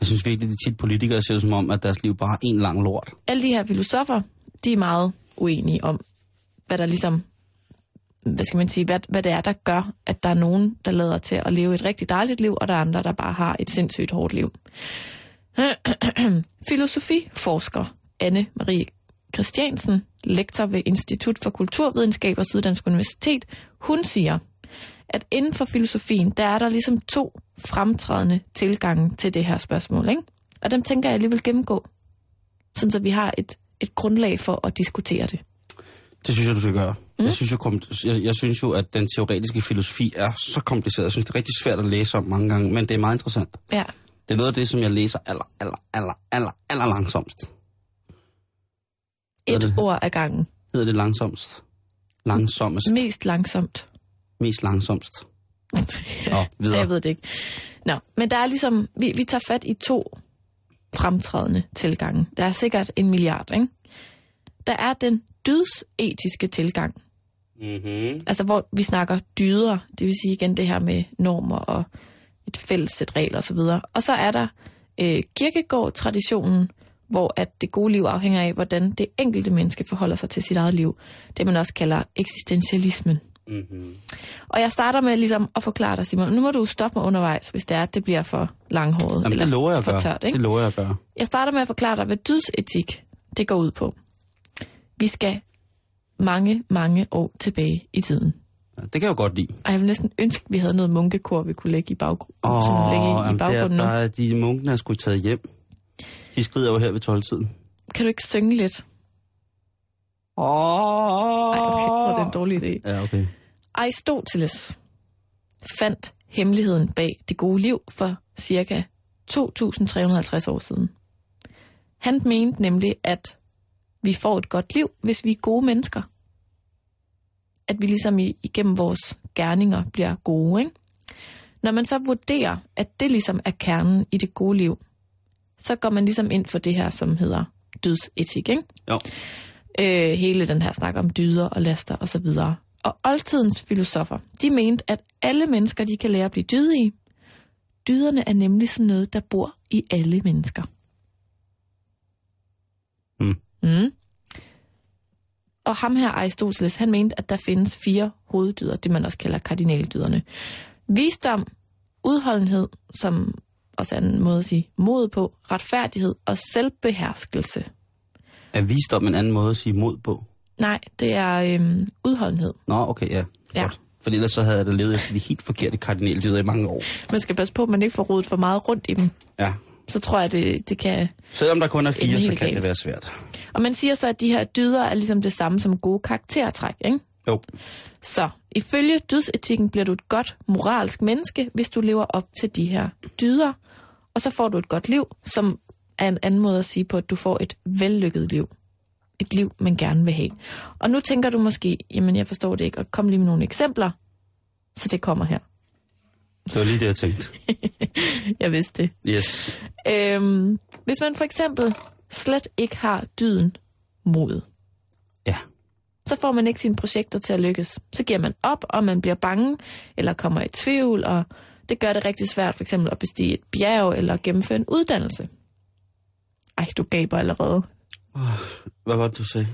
Jeg synes virkelig, det er tit politikere ser som om, at deres liv bare er en lang lort. alle de her filosofer, de er meget uenige om, hvad der ligesom, hvad skal man sige, hvad, hvad det er, der gør, at der er nogen, der lader til at leve et rigtig dejligt liv, og der er andre, der bare har et sindssygt hårdt liv. Filosofiforsker Anne Marie Christiansen, lektor ved Institut for Kulturvidenskab og Syddansk Universitet, hun siger, at inden for filosofien, der er der ligesom to fremtrædende tilgange til det her spørgsmål. Ikke? Og dem tænker jeg alligevel gennemgå, sådan så vi har et, et grundlag for at diskutere det. Det synes jeg, du skal gøre. Mm. Jeg, synes jo, jeg, jeg synes jo, at den teoretiske filosofi er så kompliceret. Jeg synes, det er rigtig svært at læse om mange gange, men det er meget interessant. Ja. Det er noget af det, som jeg læser aller, aller, aller, aller, aller langsomst. Et det? ord ad gangen. Hedder det langsomst? Langsommest. Mest langsomt. Mest langsomst. Nå, videre. Jeg ved det ikke. Nå, men der er ligesom, vi, vi tager fat i to fremtrædende tilgange. Der er sikkert en milliard, ikke? Der er den dydsetiske tilgang, Mm-hmm. altså hvor vi snakker dyder, det vil sige igen det her med normer og et fælles sæt regler osv. Og så er der øh, kirkegård-traditionen, hvor at det gode liv afhænger af, hvordan det enkelte menneske forholder sig til sit eget liv. Det man også kalder eksistentialismen. Mm-hmm. Og jeg starter med ligesom at forklare dig, Simon. Nu må du stoppe mig undervejs, hvis det er, at det bliver for langhåret. Jamen, eller det lover jeg for gøre. tørt, ikke? Det lover jeg at gøre. Jeg starter med at forklare dig, hvad dydsetik det går ud på. Vi skal mange, mange år tilbage i tiden. Ja, det kan jeg jo godt lide. Og jeg vil næsten ønske, at vi havde noget munkekor, vi kunne lægge i, baggrunden. Åh, lægge i, i der, baggrunden der nu. er de munkene er sgu taget hjem. De skrider jo her ved 12-tiden. Kan du ikke synge lidt? Åh! Ej, okay, jeg tror, det er en dårlig idé. Ja, okay. Aristoteles fandt hemmeligheden bag det gode liv for cirka 2350 år siden. Han mente nemlig, at vi får et godt liv, hvis vi er gode mennesker. At vi ligesom igennem vores gerninger bliver gode. Ikke? Når man så vurderer, at det ligesom er kernen i det gode liv, så går man ligesom ind for det her, som hedder dødsetik. Ikke? Jo. øh, hele den her snak om dyder og laster osv. Og, og oldtidens filosofer, de mente, at alle mennesker, de kan lære at blive dydige. Dyderne er nemlig sådan noget, der bor i alle mennesker. Mm. Mm. Og ham her, Aristoteles, han mente, at der findes fire hoveddyder, det man også kalder kardinaldyderne. Visdom, udholdenhed, som også er en måde at sige mod på, retfærdighed og selvbeherskelse. Er visdom en anden måde at sige mod på? Nej, det er øhm, udholdenhed. Nå, okay, ja. Ja. Godt. For ellers så havde jeg da levet efter de helt forkerte kardinaldyder i mange år. Man skal passe på, at man ikke får rodet for meget rundt i dem. Ja. Så tror jeg, det, det kan... Selvom der kun er fire, så kan galt. det være svært. Og man siger så, at de her dyder er ligesom det samme som gode karaktertræk, ikke? Jo. Så ifølge dydsetikken bliver du et godt moralsk menneske, hvis du lever op til de her dyder. Og så får du et godt liv, som er en anden måde at sige på, at du får et vellykket liv. Et liv, man gerne vil have. Og nu tænker du måske, jamen jeg forstår det ikke, og kom lige med nogle eksempler. Så det kommer her. Det var lige det, jeg tænkte. Jeg vidste det. Yes. Øhm, hvis man for eksempel slet ikke har dyden mod, Ja. så får man ikke sine projekter til at lykkes. Så giver man op, og man bliver bange, eller kommer i tvivl, og det gør det rigtig svært for eksempel at bestige et bjerg, eller gennemføre en uddannelse. Ej, du gaber allerede. Hvad var det, du sagde?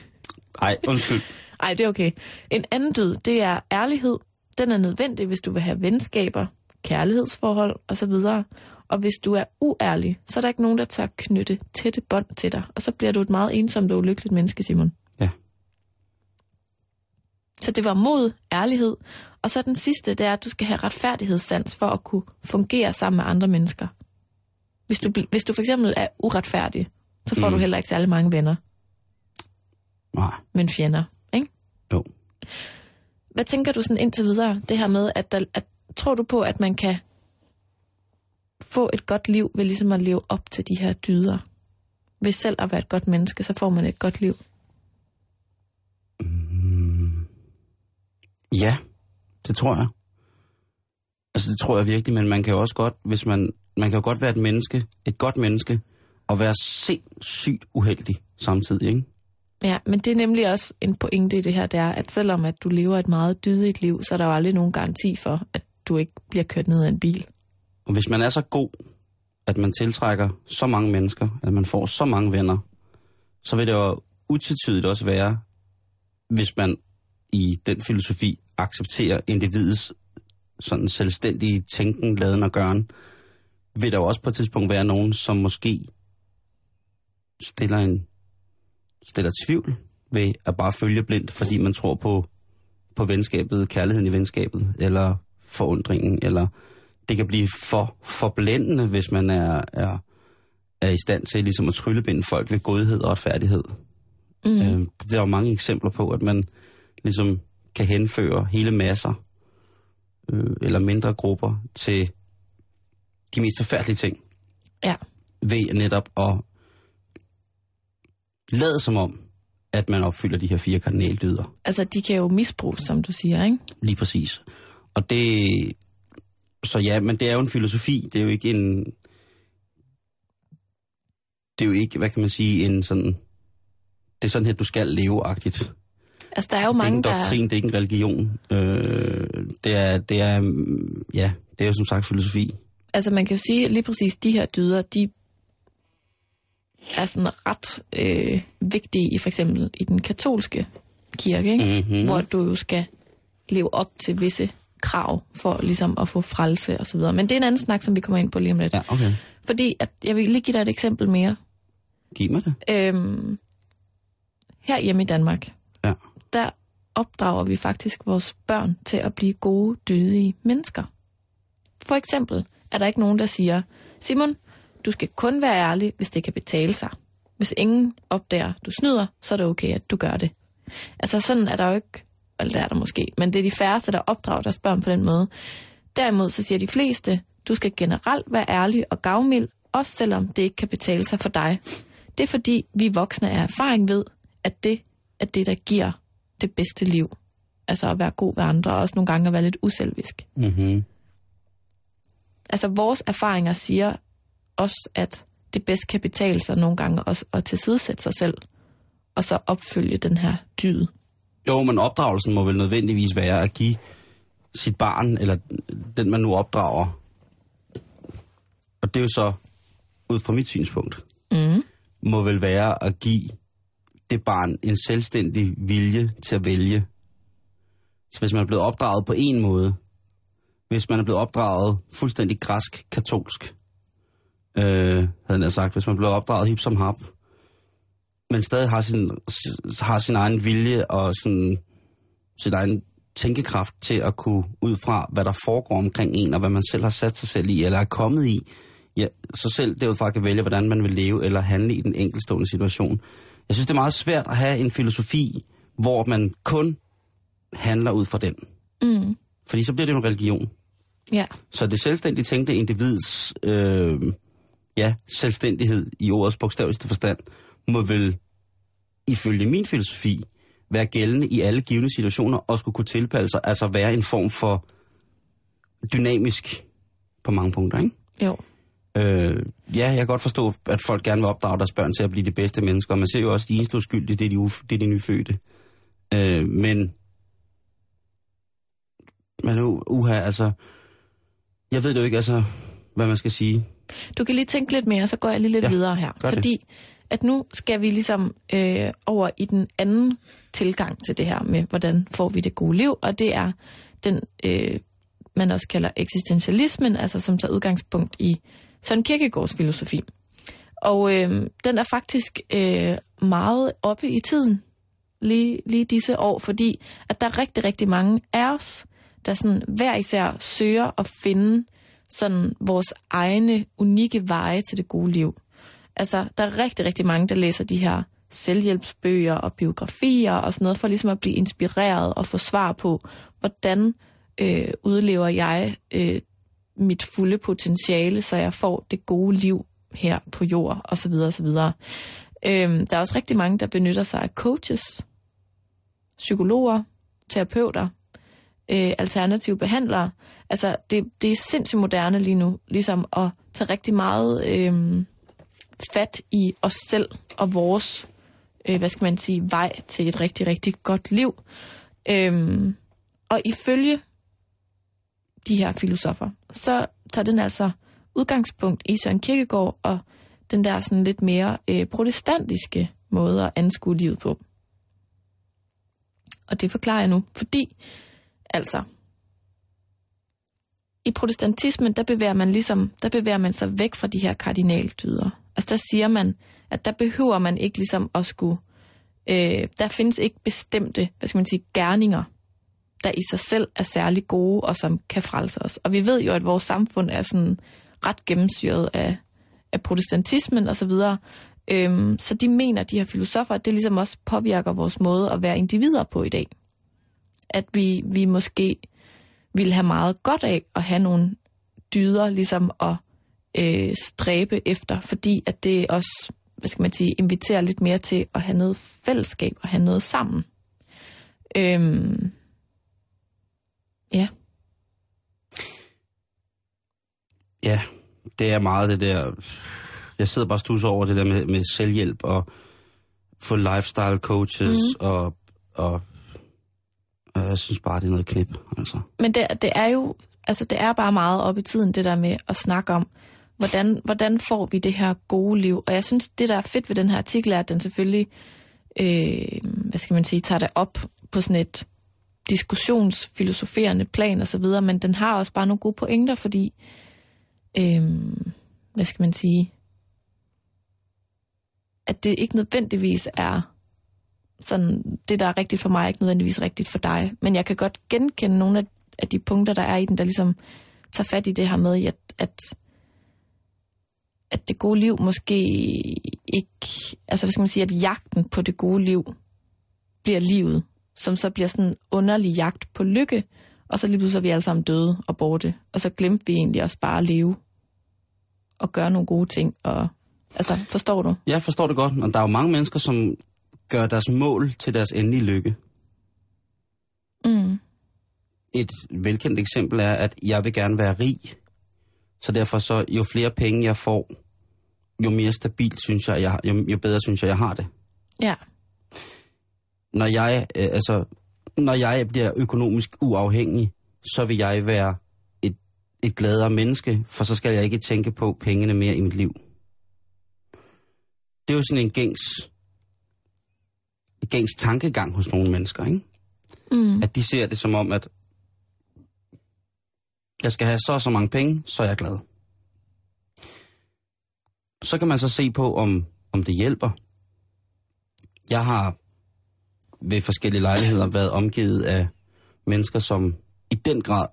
Nej, undskyld. Ej, det er okay. En anden dyd, det er ærlighed. Den er nødvendig, hvis du vil have venskaber, kærlighedsforhold osv. Og hvis du er uærlig, så er der ikke nogen, der tager knytte tætte bånd til dig. Og så bliver du et meget ensomt og ulykkeligt menneske, Simon. Så det var mod, ærlighed. Og så den sidste, det er, at du skal have retfærdighedssans for at kunne fungere sammen med andre mennesker. Hvis du, hvis du for eksempel er uretfærdig, så får mm. Mm. du heller ikke særlig mange venner, Nej. men fjender. Ikke? Jo. Hvad tænker du sådan indtil videre, det her med, at, der, at tror du på, at man kan få et godt liv ved ligesom at leve op til de her dyder? Ved selv at være et godt menneske, så får man et godt liv. Ja, det tror jeg. Altså, det tror jeg virkelig, men man kan jo også godt, hvis man, man kan jo godt være et menneske, et godt menneske, og være sindssygt uheldig samtidig, ikke? Ja, men det er nemlig også en pointe i det her, det er, at selvom at du lever et meget dydigt liv, så er der jo aldrig nogen garanti for, at du ikke bliver kørt ned af en bil. Og hvis man er så god, at man tiltrækker så mange mennesker, at man får så mange venner, så vil det jo utvetydigt også være, hvis man i den filosofi accepterer individets sådan selvstændige tænken, laden og gøren, vil der jo også på et tidspunkt være nogen, som måske stiller en stiller tvivl ved at bare følge blindt, fordi man tror på, på venskabet, kærligheden i venskabet, eller forundringen, eller det kan blive for forblændende, hvis man er, er, er i stand til ligesom at tryllebinde folk ved godhed og retfærdighed. Mm. Øh, der er jo mange eksempler på, at man ligesom kan henføre hele masser øh, eller mindre grupper til de mest forfærdelige ting. Ja. Ved netop at lade som om, at man opfylder de her fire kardinaldyder. Altså, de kan jo misbruges, som du siger, ikke? Lige præcis. Og det... Så ja, men det er jo en filosofi. Det er jo ikke en... Det er jo ikke, hvad kan man sige, en sådan... Det er sådan her, du skal leve-agtigt. Altså, der er jo mange, det er en doktrin, der... det er ikke en religion. Øh, det, er, det er, ja, det er jo som sagt filosofi. Altså, man kan jo sige, lige præcis de her dyder, de er sådan ret øh, vigtige i for eksempel i den katolske kirke, ikke? Mhm. hvor du jo skal leve op til visse krav for ligesom at få frelse og så videre. Men det er en anden snak, som vi kommer ind på lige om lidt. Ja, okay. Fordi at, jeg vil lige give dig et eksempel mere. Giv mig det. Øhm, her hjemme i Danmark der opdrager vi faktisk vores børn til at blive gode, dydige mennesker. For eksempel er der ikke nogen, der siger, Simon, du skal kun være ærlig, hvis det kan betale sig. Hvis ingen opdager, du snyder, så er det okay, at du gør det. Altså sådan er der jo ikke, eller det er der måske, men det er de færreste, der opdrager deres børn på den måde. Derimod så siger de fleste, du skal generelt være ærlig og gavmild, også selvom det ikke kan betale sig for dig. Det er fordi, vi voksne er erfaring ved, at det er det, der giver det bedste liv. Altså at være god ved andre, og også nogle gange at være lidt uselvisk. Mm-hmm. Altså vores erfaringer siger også, at det bedst kan betale sig nogle gange også at tilsidesætte sig selv, og så opfølge den her dyd. Jo, men opdragelsen må vel nødvendigvis være at give sit barn, eller den man nu opdrager, og det er jo så, ud fra mit synspunkt, Mm. må vel være at give det barn en selvstændig vilje til at vælge. Så hvis man er blevet opdraget på en måde, hvis man er blevet opdraget fuldstændig græsk katolsk, øh, havde han sagt, hvis man er blevet opdraget hip som hap, men stadig har sin, har sin egen vilje og sin, sin egen tænkekraft til at kunne ud fra, hvad der foregår omkring en, og hvad man selv har sat sig selv i, eller er kommet i, ja, så selv derudfra kan vælge, hvordan man vil leve eller handle i den enkeltstående situation. Jeg synes, det er meget svært at have en filosofi, hvor man kun handler ud fra den. Mm. Fordi så bliver det en religion. Ja. Så det selvstændigt tænkte individs øh, ja, selvstændighed i ordets bogstaveligste forstand, må vel ifølge min filosofi være gældende i alle givende situationer og skulle kunne tilpasse sig, altså være en form for dynamisk på mange punkter, ikke? Jo. Øh, ja, jeg kan godt forstå, at folk gerne vil opdrage deres børn til at blive de bedste mennesker, man ser jo også, at de eneste uskyldige, det er de, uf- det er de nyfødte. Øh, men, men uh, uha, altså, jeg ved det jo ikke, altså, hvad man skal sige. Du kan lige tænke lidt mere, så går jeg lige lidt Ja, videre her. gør det. Fordi at nu skal vi ligesom øh, over i den anden tilgang til det her med, hvordan får vi det gode liv, og det er den, øh, man også kalder eksistentialismen, altså som tager udgangspunkt i Søren Kierkegaards filosofi. Og øh, den er faktisk øh, meget oppe i tiden lige, lige disse år, fordi at der er rigtig, rigtig mange af os, der sådan hver især søger at finde sådan vores egne unikke veje til det gode liv. Altså, der er rigtig, rigtig mange, der læser de her selvhjælpsbøger og biografier og sådan noget, for ligesom at blive inspireret og få svar på, hvordan øh, udlever jeg øh, mit fulde potentiale, så jeg får det gode liv her på jord, og så videre, og så videre. Øhm, der er også rigtig mange, der benytter sig af coaches, psykologer, terapeuter, øh, alternative behandlere. Altså, det, det er sindssygt moderne lige nu, ligesom at tage rigtig meget øh, fat i os selv og vores, øh, hvad skal man sige, vej til et rigtig, rigtig godt liv. Øhm, og ifølge de her filosofer, så tager den altså udgangspunkt i Søren Kierkegaard og den der sådan lidt mere øh, protestantiske måde at anskue livet på. Og det forklarer jeg nu, fordi altså i protestantismen, der bevæger man ligesom, der bevæger man sig væk fra de her kardinaldyder. Altså der siger man, at der behøver man ikke ligesom at skulle, øh, der findes ikke bestemte, hvad skal man sige, gerninger, der i sig selv er særlig gode og som kan frelse os. Og vi ved jo, at vores samfund er sådan ret gennemsyret af, af protestantismen og så videre. Øhm, så de mener, de her filosofer, at det ligesom også påvirker vores måde at være individer på i dag. At vi, vi måske vil have meget godt af at have nogle dyder ligesom at øh, stræbe efter, fordi at det også, hvad skal man sige, inviterer lidt mere til at have noget fællesskab og have noget sammen. Øhm, ja. Ja, det er meget det der... Jeg sidder bare og over det der med, med selvhjælp og få lifestyle coaches mm. og, og, og jeg synes bare, det er noget knip. Altså. Men det, det er jo, altså det er bare meget op i tiden, det der med at snakke om, hvordan, hvordan får vi det her gode liv? Og jeg synes, det der er fedt ved den her artikel, er, at den selvfølgelig, øh, hvad skal man sige, tager det op på sådan et diskussionsfilosoferende plan og så videre, men den har også bare nogle gode pointer, fordi, øhm, hvad skal man sige, at det ikke nødvendigvis er sådan, det der er rigtigt for mig, er ikke nødvendigvis rigtigt for dig. Men jeg kan godt genkende nogle af, af de punkter, der er i den, der ligesom tager fat i det her med, at, at, at det gode liv måske ikke, altså hvad skal man sige, at jagten på det gode liv bliver livet, som så bliver sådan en underlig jagt på lykke, og så lige pludselig er vi alle sammen døde og borte, og så glemte vi egentlig også bare at leve og gøre nogle gode ting, og altså, forstår du? Jeg forstår det godt, og der er jo mange mennesker, som gør deres mål til deres endelige lykke. Mm. Et velkendt eksempel er, at jeg vil gerne være rig, så derfor så, jo flere penge jeg får, jo mere stabilt synes jeg, jeg jo, jo bedre synes jeg, jeg har det. Ja. Når jeg, øh, altså, når jeg bliver økonomisk uafhængig, så vil jeg være et, et gladere menneske, for så skal jeg ikke tænke på pengene mere i mit liv. Det er jo sådan en gængs, gængs tankegang hos nogle mennesker, ikke? Mm. At de ser det som om, at jeg skal have så og så mange penge, så er jeg glad. Så kan man så se på, om, om det hjælper. Jeg har ved forskellige lejligheder været omgivet af mennesker, som i den grad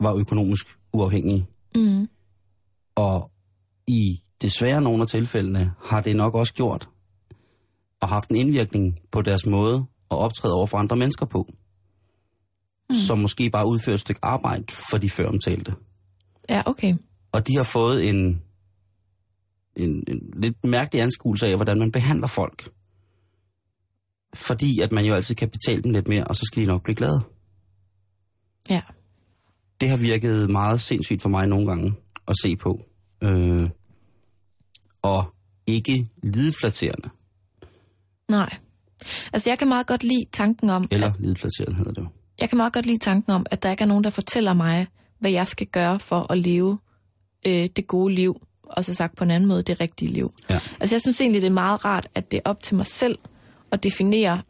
var økonomisk uafhængige. Mm. Og i desværre nogle af tilfældene har det nok også gjort og haft en indvirkning på deres måde at optræde over for andre mennesker på. Mm. Som måske bare udfører et stykke arbejde for de før omtalte. Ja, okay. Og de har fået en, en, en lidt mærkelig anskuelse af, hvordan man behandler folk. Fordi at man jo altid kan betale dem lidt mere, og så skal de nok blive glade. Ja. Det har virket meget sindssygt for mig nogle gange at se på. Øh, og ikke lideflaterende. Nej. Altså, jeg kan meget godt lide tanken om, Eller at, lideflaterende hedder det jo. jeg kan meget godt lide tanken om, at der ikke er nogen, der fortæller mig, hvad jeg skal gøre for at leve øh, det gode liv, og så sagt på en anden måde, det rigtige liv. Ja. Altså, jeg synes egentlig, det er meget rart, at det er op til mig selv at definere,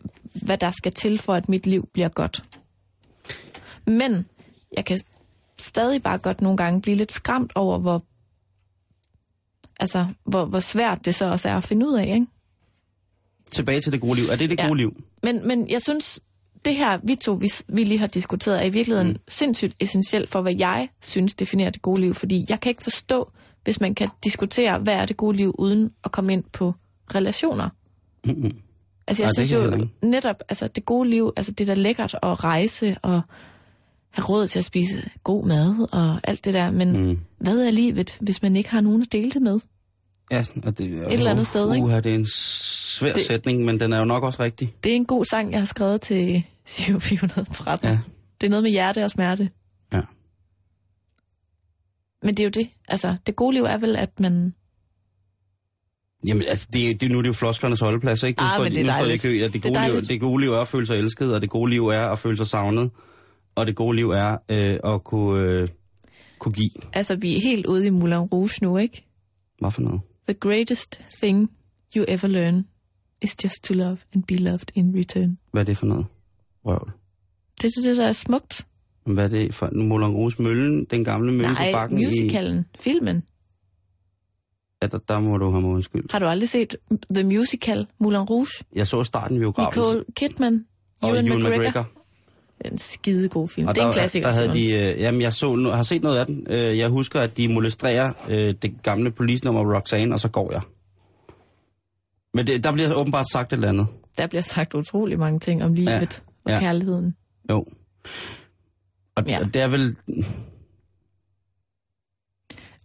hvad der skal til for, at mit liv bliver godt. Men jeg kan stadig bare godt nogle gange blive lidt skræmt over, hvor, altså, hvor, hvor svært det så også er at finde ud af, ikke? Tilbage til det gode liv. Er det det Ja. gode liv? Men, men jeg synes, det her, vi to, vi, vi lige har diskuteret, er i virkeligheden mm. sindssygt essentielt for, hvad jeg synes definerer det gode liv. Fordi jeg kan ikke forstå, hvis man kan diskutere, hvad er det gode liv, uden at komme ind på relationer. Mm-mm. Altså jeg det synes jo netop, altså det gode liv, altså det der er lækkert at rejse og have råd til at spise god mad og alt det der. Men Mm. hvad er livet, hvis man ikke har nogen at dele det med? Ja, og det, Et eller andet sted, ikke? Uha, det er en svær det... Sætning, men den er jo nok også rigtig. Det er en god sang, jeg har skrevet til Sio 413. Ja. Det er noget med hjerte og smerte. Ja. Men det er jo det. Altså, det gode liv er vel, at man... Jamen, altså, det, det, nu er det jo flosklernes holdeplads, ikke? Nu Ah, står, det er nu står de i dejligt. kø, at det Det gode, liv, dejligt. det gode liv er at føle sig elsket, og det gode liv er at føle sig savnet, og det gode liv er øh, at kunne, øh, kunne give. Altså, vi er helt ude i Moulin Rouge nu, ikke? Hvad for noget? The greatest thing you ever learn is just to love and be loved in return. Hvad er det for noget? Røvl. Det er det, der er smukt. Hvad er det for Moulin Rouge Møllen, den gamle mølle Nej, på bakken? musicalen, filmen. Ja, der, der må du have mig undskyld. Har du aldrig set The Musical Moulin Rouge? Jeg så starten i biografen. Nicole Kidman, og Ewan McGregor. McGregor. En skide god film. Og det er en der, klassiker. Der havde de, øh, jamen, jeg så, nu- har set noget af den. Øh, jeg husker, at de molestrerer øh, det gamle policenummer Roxanne, og så går jeg. Men det, der bliver åbenbart sagt et eller andet. Der bliver sagt utrolig mange ting om livet ja. og Ja. kærligheden. Jo. Og, Ja. ja. og det er vel...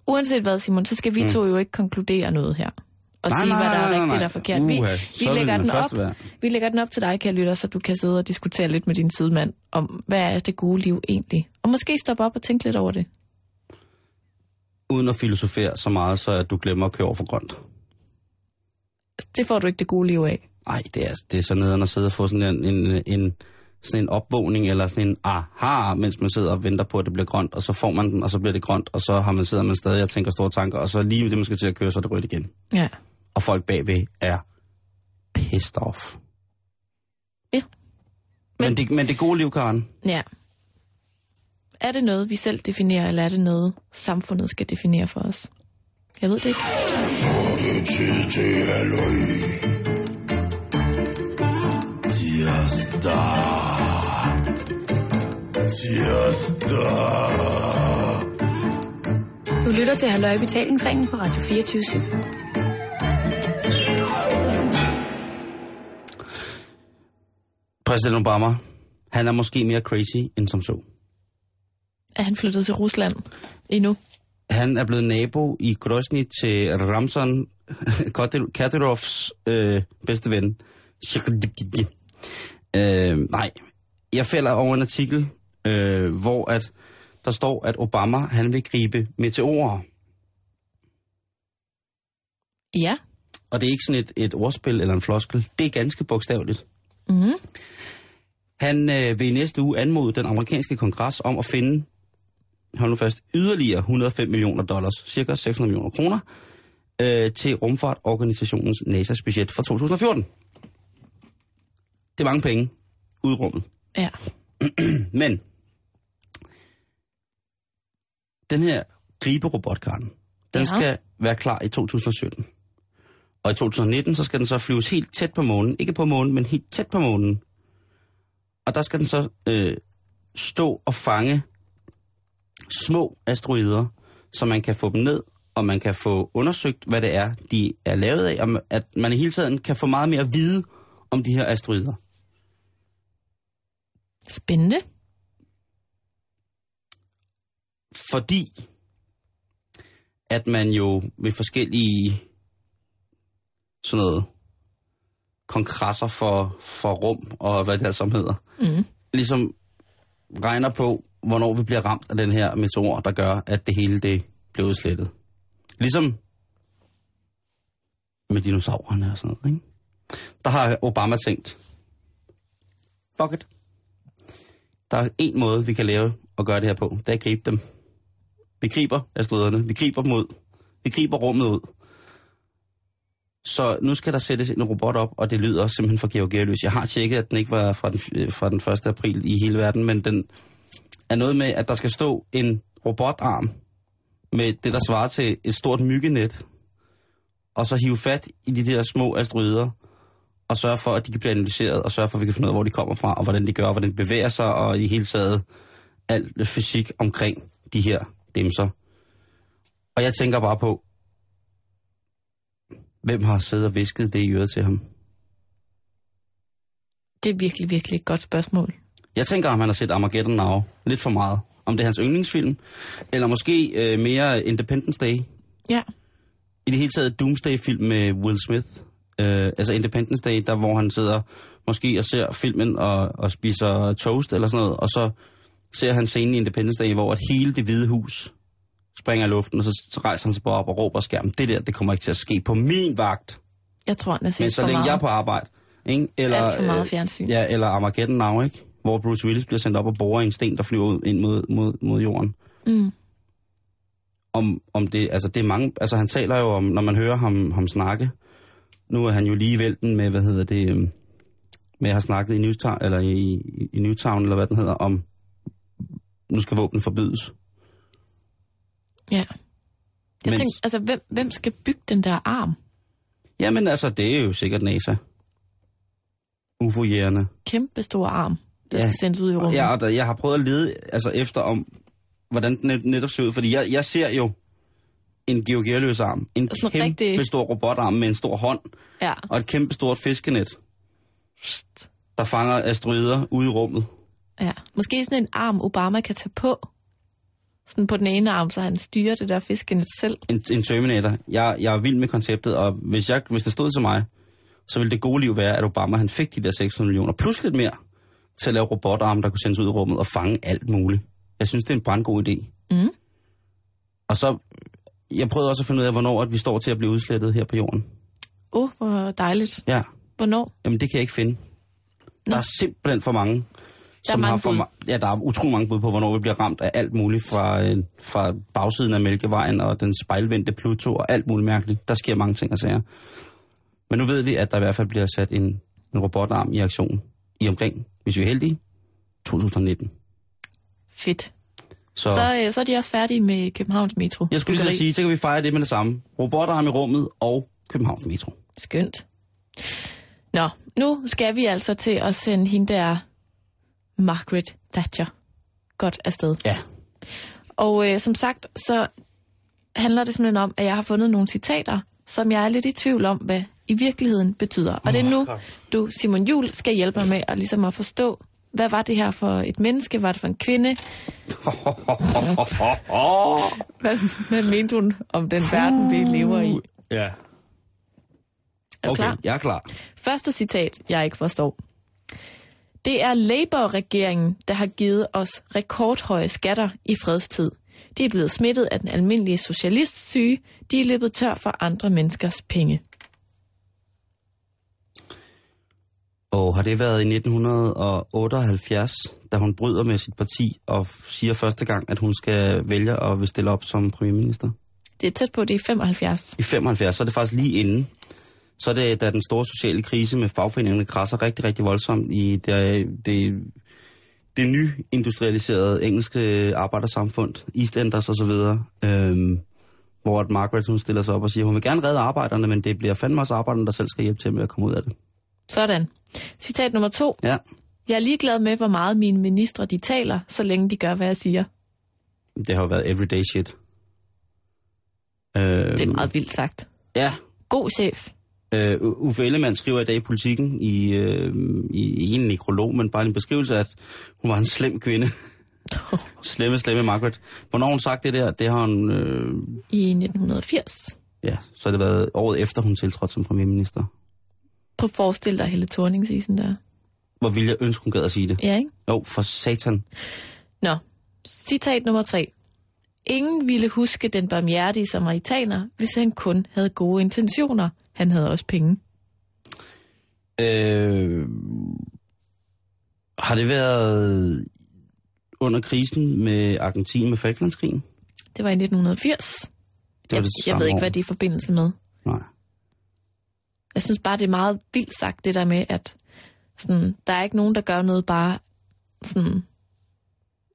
Uanset hvad, Simon, så skal vi Mm. to jo ikke konkludere noget her. Og Nej, sige, nej, hvad der er nej, nej, rigtigt nej. og forkert. Vi, Uha, vi, lægger den op, være- vi lægger den op til dig, kære lytter, så du kan sidde og diskutere lidt med din sidemand om, hvad er det gode liv egentlig? Og måske stoppe op og tænke lidt over det. Uden at filosofere så meget, så at du glemmer at køre over for grønt. Det får du ikke det gode liv af. Nej, det er, det er så nederen at sidde og få sådan en, en, en, sådan en opvågning, eller sådan en aha, mens man sidder og venter på, at det bliver grønt, og så får man den, og så bliver det grønt, og så har man sidder man stadig og tænker store tanker, og så lige med det, man skal til at køre, så er det rødt igen. Ja. Og folk bagved er pissed off. Ja. Men, Men- det, men det gode liv, Karen, Ja. Er det noget, vi selv definerer, eller er det noget, samfundet skal definere for os? Jeg ved det ikke. Det er tid til halløj. Tirsdag. Tirsdag. Du lytter til Halløj i betalingsringen på Radio 24 præsident Obama, han er måske mere crazy end som så. Er han flyttet til Rusland endnu? Han er blevet nabo i Grozny til Ramzan Kadyrovs øh, bedste ven. Øh, nej, jeg falder over en artikel, øh, hvor at der står, at Obama han vil gribe meteorer. Ja. Og det er ikke sådan et, et ordspil eller en floskel. Det er ganske bogstaveligt. Mm-hmm. Han øh, vil i næste uge anmode den amerikanske kongres om at finde, hold nu fast, yderligere 105 millioner dollars, cirka 600 millioner kroner, øh, til rumfartorganisationens NASA's budget for 2014. Det er mange penge ud i rummet. Ja. Men den her griberobot, Karen, den ja. skal være klar i 2017. Og i 2019, så skal den så flyves helt tæt på månen. Ikke på månen, men helt tæt på månen. Og der skal den så øh, stå og fange små asteroider, så man kan få dem ned, og man kan få undersøgt, hvad det er, de er lavet af, og at man i hele tiden kan få meget mere at vide om de her asteroider. Spændende. Fordi at man jo ved forskellige sådan noget kongresser for, for rum og hvad det alt sammen hedder, Mm. ligesom regner på, hvornår vi bliver ramt af den her meteor, der gør, at det hele det bliver udslettet. Ligesom med dinosaurerne og sådan noget, ikke? Der har Obama tænkt, fuck it. Der er en måde, vi kan lave og gøre det her på. Det er at gribe dem. Vi griber asteroiderne. Vi griber dem ud. Vi griber rummet ud. Så nu skal der sættes en robot op, og det lyder simpelthen for Georg Gerløs. Jeg har tjekket, at den ikke var fra den, øh, fra den 1. april i hele verden, men den er noget med, at der skal stå en robotarm med det, der svarer til et stort myggenet, og så hive fat i de der små asteroider, og sørge for, at de kan blive analyseret, og sørge for, at vi kan finde ud af, hvor de kommer fra, og hvordan de gør, og hvordan de bevæger sig, og i hele taget alt fysik omkring de her dimser. Og jeg tænker bare på, hvem har siddet og visket det i øret til ham? Det er virkelig, virkelig et godt spørgsmål. Jeg tænker, om han har set Armageddon Now lidt for meget. Om det er hans yndlingsfilm, eller måske øh, mere Independence Day. Ja. I det hele taget Doomsday-film med Will Smith. Øh, altså Independence Day, der hvor han sidder måske og ser filmen og, og spiser toast eller sådan noget, og så ser han scenen i Independence Day, hvor at hele det hvide hus springer i luften, og så, så rejser han sig bare op og råber skærmen, det der, det kommer ikke til at ske på min vagt, Jeg tror, han er set men så længe meget. jeg er på arbejde. Ikke? Eller, Alt for meget øh, fjernsyn. Ja, eller Armageddon Now, ikke? Hvor Bruce Willis bliver sendt op og borer en sten, der flyver ud ind mod, mod, mod jorden. Mm. Om, om det, altså det er mange, altså han taler jo om, når man hører ham, ham snakke, nu er han jo lige i vælten med, hvad hedder det, øhm, med at have snakket i Newtown, eller i, i Newtown, eller hvad den hedder, om, nu skal våben forbydes. Ja. Jeg Men- tænkte, altså, hvem, hvem skal bygge den der arm? Jamen altså, det er jo sikkert NASA. UFO-jægerne. Kæmpe stor arm, der Ja. skal sendes ud i rummet. Ja, og der, jeg har prøvet at lede altså, efter om, hvordan den net- netop ser ud, fordi jeg, jeg ser jo en georgieløs arm. En Sådan kæmpe rigtig- stor robotarm med en stor hånd Ja. og et kæmpe stort fiskenet, der fanger asteroider ude i rummet. Måske sådan en arm, Obama kan tage på. Sådan på den ene arm, så han styrer det der fiskenet selv. En, en Terminator. Jeg, jeg er vild med konceptet, og hvis, jeg, hvis det stod til mig, så ville det gode liv være, at Obama han fik de der 600 millioner, plus lidt mere, til at lave robotarme, der kunne sendes ud i rummet og fange alt muligt. Jeg synes, det er en brandgod idé. Mm. Og så, jeg prøvede også at finde ud af, hvornår at vi står til at blive udslettet her på jorden. Åh, oh, hvor dejligt. Ja, Hvornår? jamen det kan jeg ikke finde. Nå. Der er simpelthen for mange, som mange har for bud. Ja, der er utrolig mange bud på, hvornår vi bliver ramt af alt muligt fra, øh, fra bagsiden af Mælkevejen og den spejlvendte Pluto og alt muligt mærkeligt. Der sker mange ting og sager. Men nu ved vi, at der i hvert fald bliver sat en, en robotarm i aktion i omkring, hvis vi er heldige, 2019. Fedt. Så, Så, øh, så er de også færdige med Københavns Metro. jeg skulle lige sige, så kan vi fejre det med det samme. Robotarm i rummet og Københavns Metro. Skønt. Nå, nu skal vi altså til at sende hende der Margaret Thatcher godt afsted. Ja. Og øh, som sagt, så handler det simpelthen om, at jeg har fundet nogle citater, som jeg er lidt i tvivl om, hvad i virkeligheden betyder. Og det er nu, du, Simon Jul, skal hjælpe mig med at, ligesom at forstå, hvad var det her for et menneske? Var det for en kvinde? hvad, hvad mente hun om den verden, vi lever i? Ja. Er du Okay, klar? jeg er klar. Første citat, jeg ikke forstår. Det er Labour-regeringen, der har givet os rekordhøje skatter i fredstid. De er blevet smittet af den almindelige socialistsyge. De er løbet tør for andre menneskers penge. Og har det været i 1978, da hun bryder med sit parti og siger første gang, at hun skal vælge at vil stille op som premierminister? Det er tæt på, det er 75. I 75, så er det faktisk lige inden. Så er det, da den store sociale krise med fagforeningerne krasser rigtig, rigtig voldsomt i det, det, det nyindustrialiserede engelske arbejdersamfund, EastEnders osv., øhm, hvor at Margaret hun stiller sig op og siger, hun vil gerne redde arbejderne, men det bliver fandme også arbejderne, der selv skal hjælpe til med at komme ud af det. Sådan. Citat nummer to. Ja, Jeg er ligeglad med, hvor meget mine ministre de taler, så længe de gør, hvad jeg siger. det har jo været everyday shit. Øhm, Det er meget vildt sagt. Ja, God chef. Øh, Uffe Ellemann skriver i dag i Politiken, i, øh, i, i en nekrolog, men bare en beskrivelse at hun var en slem kvinde. slemme, slemme Margaret. Hvornår hun sagt det der? Det har hun... Øh, I 1980. ja, så har det været året efter, hun tiltrådte som premierminister. Prøv at forestille dig hele Thorning der. Hvor ville jeg ønske, hun gad at sige det? Ja, ikke? Jo, for satan. Nå, citat nummer tre. Ingen ville huske den barmhjertige samaritaner, hvis han kun havde gode intentioner. Han havde også penge. Øh, har det været under krisen med Argentin med Falklandskrigen? Det var i 1980. Det var jeg, det jeg samme ved ikke, hvad det er i forbindelse med. Nej. Jeg synes bare, det er meget vildt sagt, det der med, at sådan, der er ikke nogen, der gør noget bare sådan...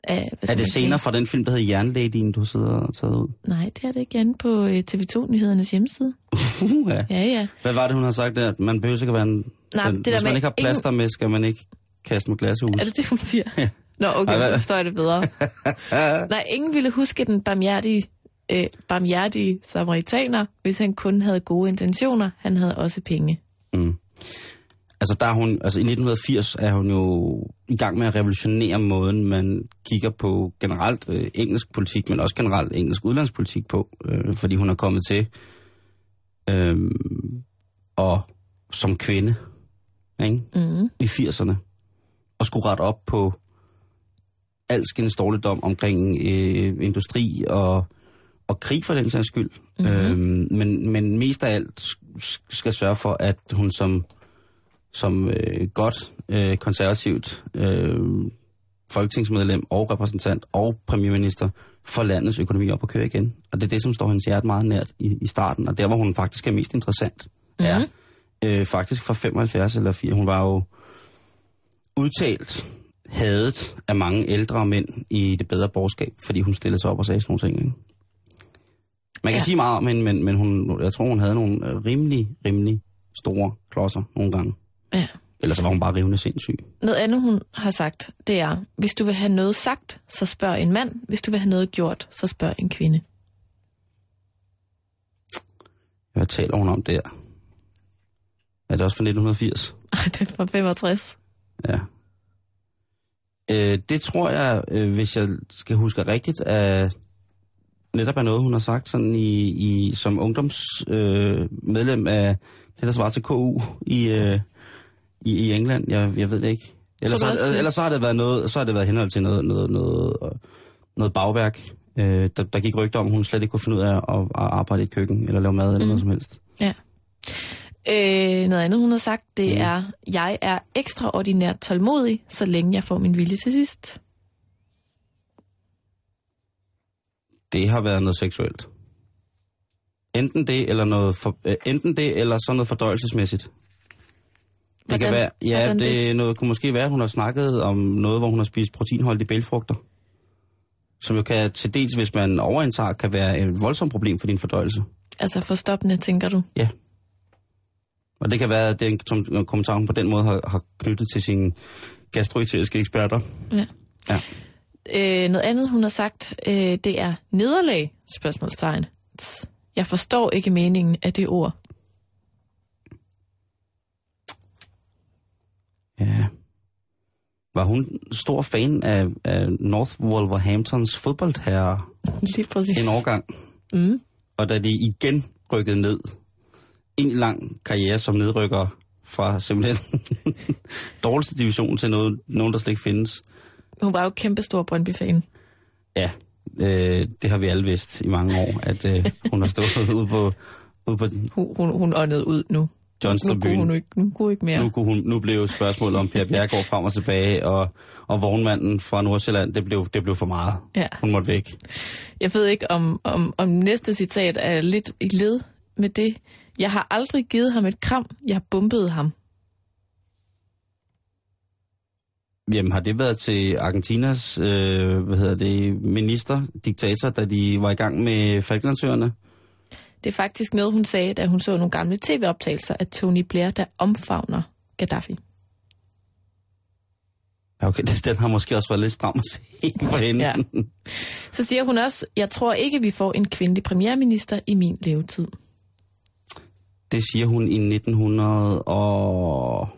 Af, Er det man senere fra den film, der hedder Jernladyen, du sidder og taget ud? Nej, det er det inde på øh, TV2-nyhedernes hjemmeside. Uh, ja. Ja, ja. Hvad var det, hun har sagt der? Man behøver ikke at være en... Nej, den, det der hvis man med ikke har plaster med, skal man ikke kaste med glashus. Er det det, hun siger? Ja. Nå, okay, Ej, så forstår jeg det bedre. Nej, ingen ville huske den barmhjertige, øh, barmhjertige samaritaner, hvis han kun havde gode intentioner. Han havde også penge. Mm. Altså, der er hun, altså i 1980 er hun jo i gang med at revolutionere måden, man kigger på generelt øh, engelsk politik, men også generelt engelsk udlandspolitik på, øh, fordi hun er kommet til øh, og som kvinde ikke? Mm. i 80'erne og skulle rette op på alskens dårligdom omkring øh, industri og, og krig for den sags skyld. Mm-hmm. Øhm, men, men mest af alt skal sørge for, at hun som, som øh, godt øh, konservativt øh, folketingsmedlem og repræsentant og premierminister får landets økonomi op at køre igen. Og det er det, som står hendes hjerte meget nært i, i starten, og der, hvor hun faktisk er mest interessant, mm-hmm. er øh, faktisk fra 75 eller 4. Hun var jo udtalt hadet af mange ældre mænd i det bedre borgerskab, fordi hun stillede sig op og sagde sådan nogle ting. Ikke? Man kan Ja. ja. sige meget om hende, men, men hun, jeg tror, hun havde nogle øh, rimelig, rimelig store klodser nogle gange. Ja. Ellers så var hun bare rivende sindssyg. Noget andet, hun har sagt, det er, hvis du vil have noget sagt, så spørg en mand. Hvis du vil have noget gjort, så spørg en kvinde. Hvad taler hun om der? Er det også fra 1980? Ej, det er fra 65. Ja. Øh, det tror jeg, øh, hvis jeg skal huske rigtigt, er netop er noget, hun har sagt sådan i, i som ungdomsmedlem øh, medlem af det, der svarer til KU i, øh, i, i England. Jeg, jeg ved det ikke. Ellers, du så, det? ellers så har det været noget, så har det været henhold til noget, noget, noget, øh, noget bagværk. Øh, der, der gik rygter om, at hun slet ikke kunne finde ud af at, at arbejde i et køkken, eller lave mad, eller Mm. noget som helst. Ja. Øh, noget andet, hun har sagt, det Mm. mm. er, jeg er ekstraordinært tålmodig, så længe jeg får min vilje til sidst. det har været noget seksuelt. Enten det, eller noget for, øh, enten det, eller sådan noget fordøjelsesmæssigt. Det Hvordan- kan være, ja, det, det? noget, kunne måske være, at hun har snakket om noget, hvor hun har spist proteinholdige bælfrugter. Som jo kan til dels, hvis man overindtager, kan være et voldsomt problem for din fordøjelse. Altså forstoppende, tænker du? Ja. Og det kan være, at det er en som- kommentar, hun på den måde har, har knyttet til sine gastroenteriske eksperter. Ja. Ja. Øh, noget andet, hun har sagt, øh, det er nederlag, spørgsmålstegn. Jeg forstår ikke meningen af det ord. Ja. Var hun stor fan af, af North Wolverhamptons fodboldherre Lige præcis. en årgang? Mm. Og da de igen rykkede ned, en lang karriere som nedrykker fra simpelthen dårligste division til noget, nogen, der slet ikke findes. Hun var jo kæmpestor Brøndby-fan. Ja, øh, det har vi alle vidst i mange år, at øh, hun har stået ude på, ude på Hun, hun, hun åndede ud nu. Nu kunne hun ikke, nu kunne ikke mere. Nu, kunne hun, nu blev spørgsmålet om Per Bjergård frem og tilbage, og, og vognmanden fra Nordsjælland, det blev, det blev for meget. Ja. Hun måtte væk. Jeg ved ikke, om, om, om næste citat er lidt i led med det. Jeg har aldrig givet ham et kram. Jeg har bumpet ham. Jamen, har det været til Argentinas øh, hvad hedder det, minister, diktator, da de var i gang med Falklandsøerne? Det er faktisk noget, hun sagde, da hun så nogle gamle tv-optagelser af Tony Blair, der omfavner Gaddafi. Okay, den har måske også været lidt stram at se for hende. Ja. Så siger hun også, jeg tror ikke, vi får en kvindelig premierminister i min levetid. Det siger hun i 1900 og...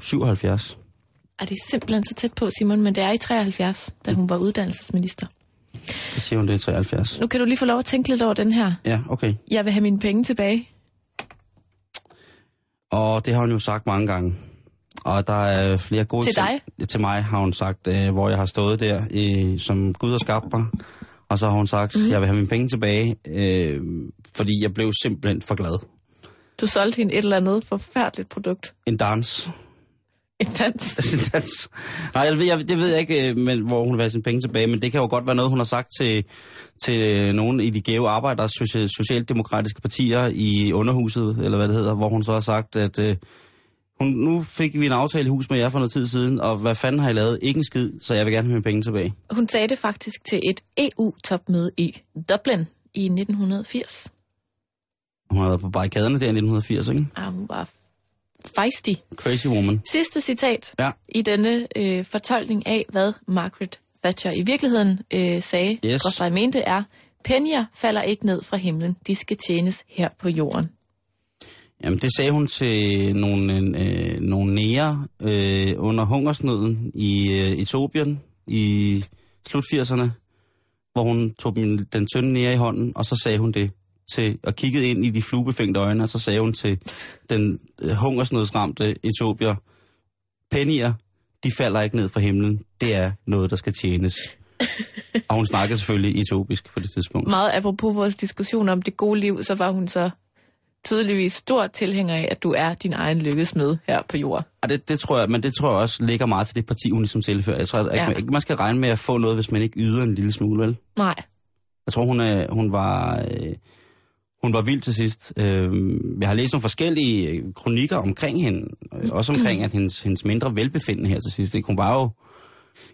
77. Er det er simpelthen så tæt på, Simon, men det er i 73, da hun var uddannelsesminister. Det siger hun, det er 73. Nu kan du lige få lov at tænke lidt over den her. Ja, okay. Jeg vil have mine penge tilbage. Og det har hun jo sagt mange gange. Og der er flere gode Til dig? eksempler- Til mig har hun sagt, øh, hvor jeg har stået der, øh, som Gud har skabt mig. Og så har hun sagt, mm. jeg vil have mine penge tilbage, øh, fordi jeg blev simpelthen for glad. Du solgte hende et eller andet forfærdeligt produkt. En dans. En dans. en dans. Nej, jeg, ved- jeg, det ved jeg ikke, øh, men, hvor hun vil have sine penge tilbage, men det kan jo godt være noget, hun har sagt til, til øh, nogle i de gave arbejder, social, socialdemokratiske partier i underhuset, eller hvad det hedder, hvor hun så har sagt, at øh, hun, nu fik vi en aftale i hus med jer for noget tid siden, og hvad fanden har I lavet? Ikke en skid, så jeg vil gerne have mine penge tilbage. Hun sagde det faktisk til et EU-topmøde i Dublin i 1980. Hun har været på barrikaderne der i 1980, ikke? Ah, hun var feisty. Crazy woman. Sidste citat Ja. i denne øh, fortolkning af, hvad Margaret Thatcher i virkeligheden øh, sagde, Yes. yes. mente er, pennier falder ikke ned fra himlen, de skal tjenes her på jorden. Jamen, det sagde hun til nogle, øh, nogle nære øh, under hungersnøden i øh, Etiopien i slut 80'erne, hvor hun tog den, den tynde nære i hånden, og så sagde hun det til, og kiggede ind i de fluebefængte øjne, og så sagde hun til den øh, hungersnødsramte etiopier, pennier, de falder ikke ned fra himlen, det er noget, der skal tjenes. og hun snakkede selvfølgelig etiopisk på det tidspunkt. Meget apropos vores diskussion om det gode liv, så var hun så tydeligvis stor tilhænger af, at du er din egen lykkesmed her på jorden. Og det, det tror jeg, men det tror jeg også ligger meget til det parti, hun ligesom tilfører. Jeg tror Ja. ikke, ikke, man skal regne med at få noget, hvis man ikke yder en lille smule, vel? Nej. Jeg tror, hun, er, hun var... Øh, hun var vild til sidst. Øh, jeg har læst nogle forskellige øh, kronikker omkring hende. Øh, også omkring at hendes, hendes mindre velbefindende her til sidst. Ikke? Hun var jo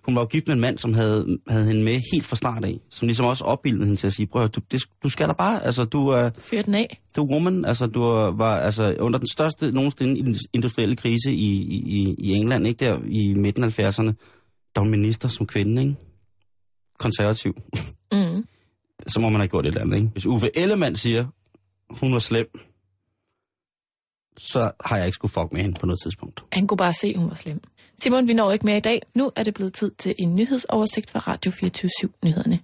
hun var jo gift med en mand, som havde, havde hende med helt fra start af. Som ligesom også opbildede hende til at sige, prøv du, det, du skal da bare, altså du er, Fyr den af. du er woman, altså du var altså under den største nogensinde industrielle krise i, i, i England, ikke der i midten af 70'erne, der var minister som kvinde, ikke? Konservativ. Mm. Så må man have gjort et eller andet, ikke? Hvis Uffe Ellemann siger, hun var slem, så har jeg ikke skulle fuck med hende på noget tidspunkt. Han kunne bare se, at hun var slem. Simon, vi når ikke mere i dag. Nu er det blevet tid til en nyhedsoversigt fra Radio 24 Nyhederne.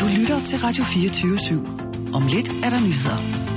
Du lytter til Radio 24 /7. Om lidt er der nyheder.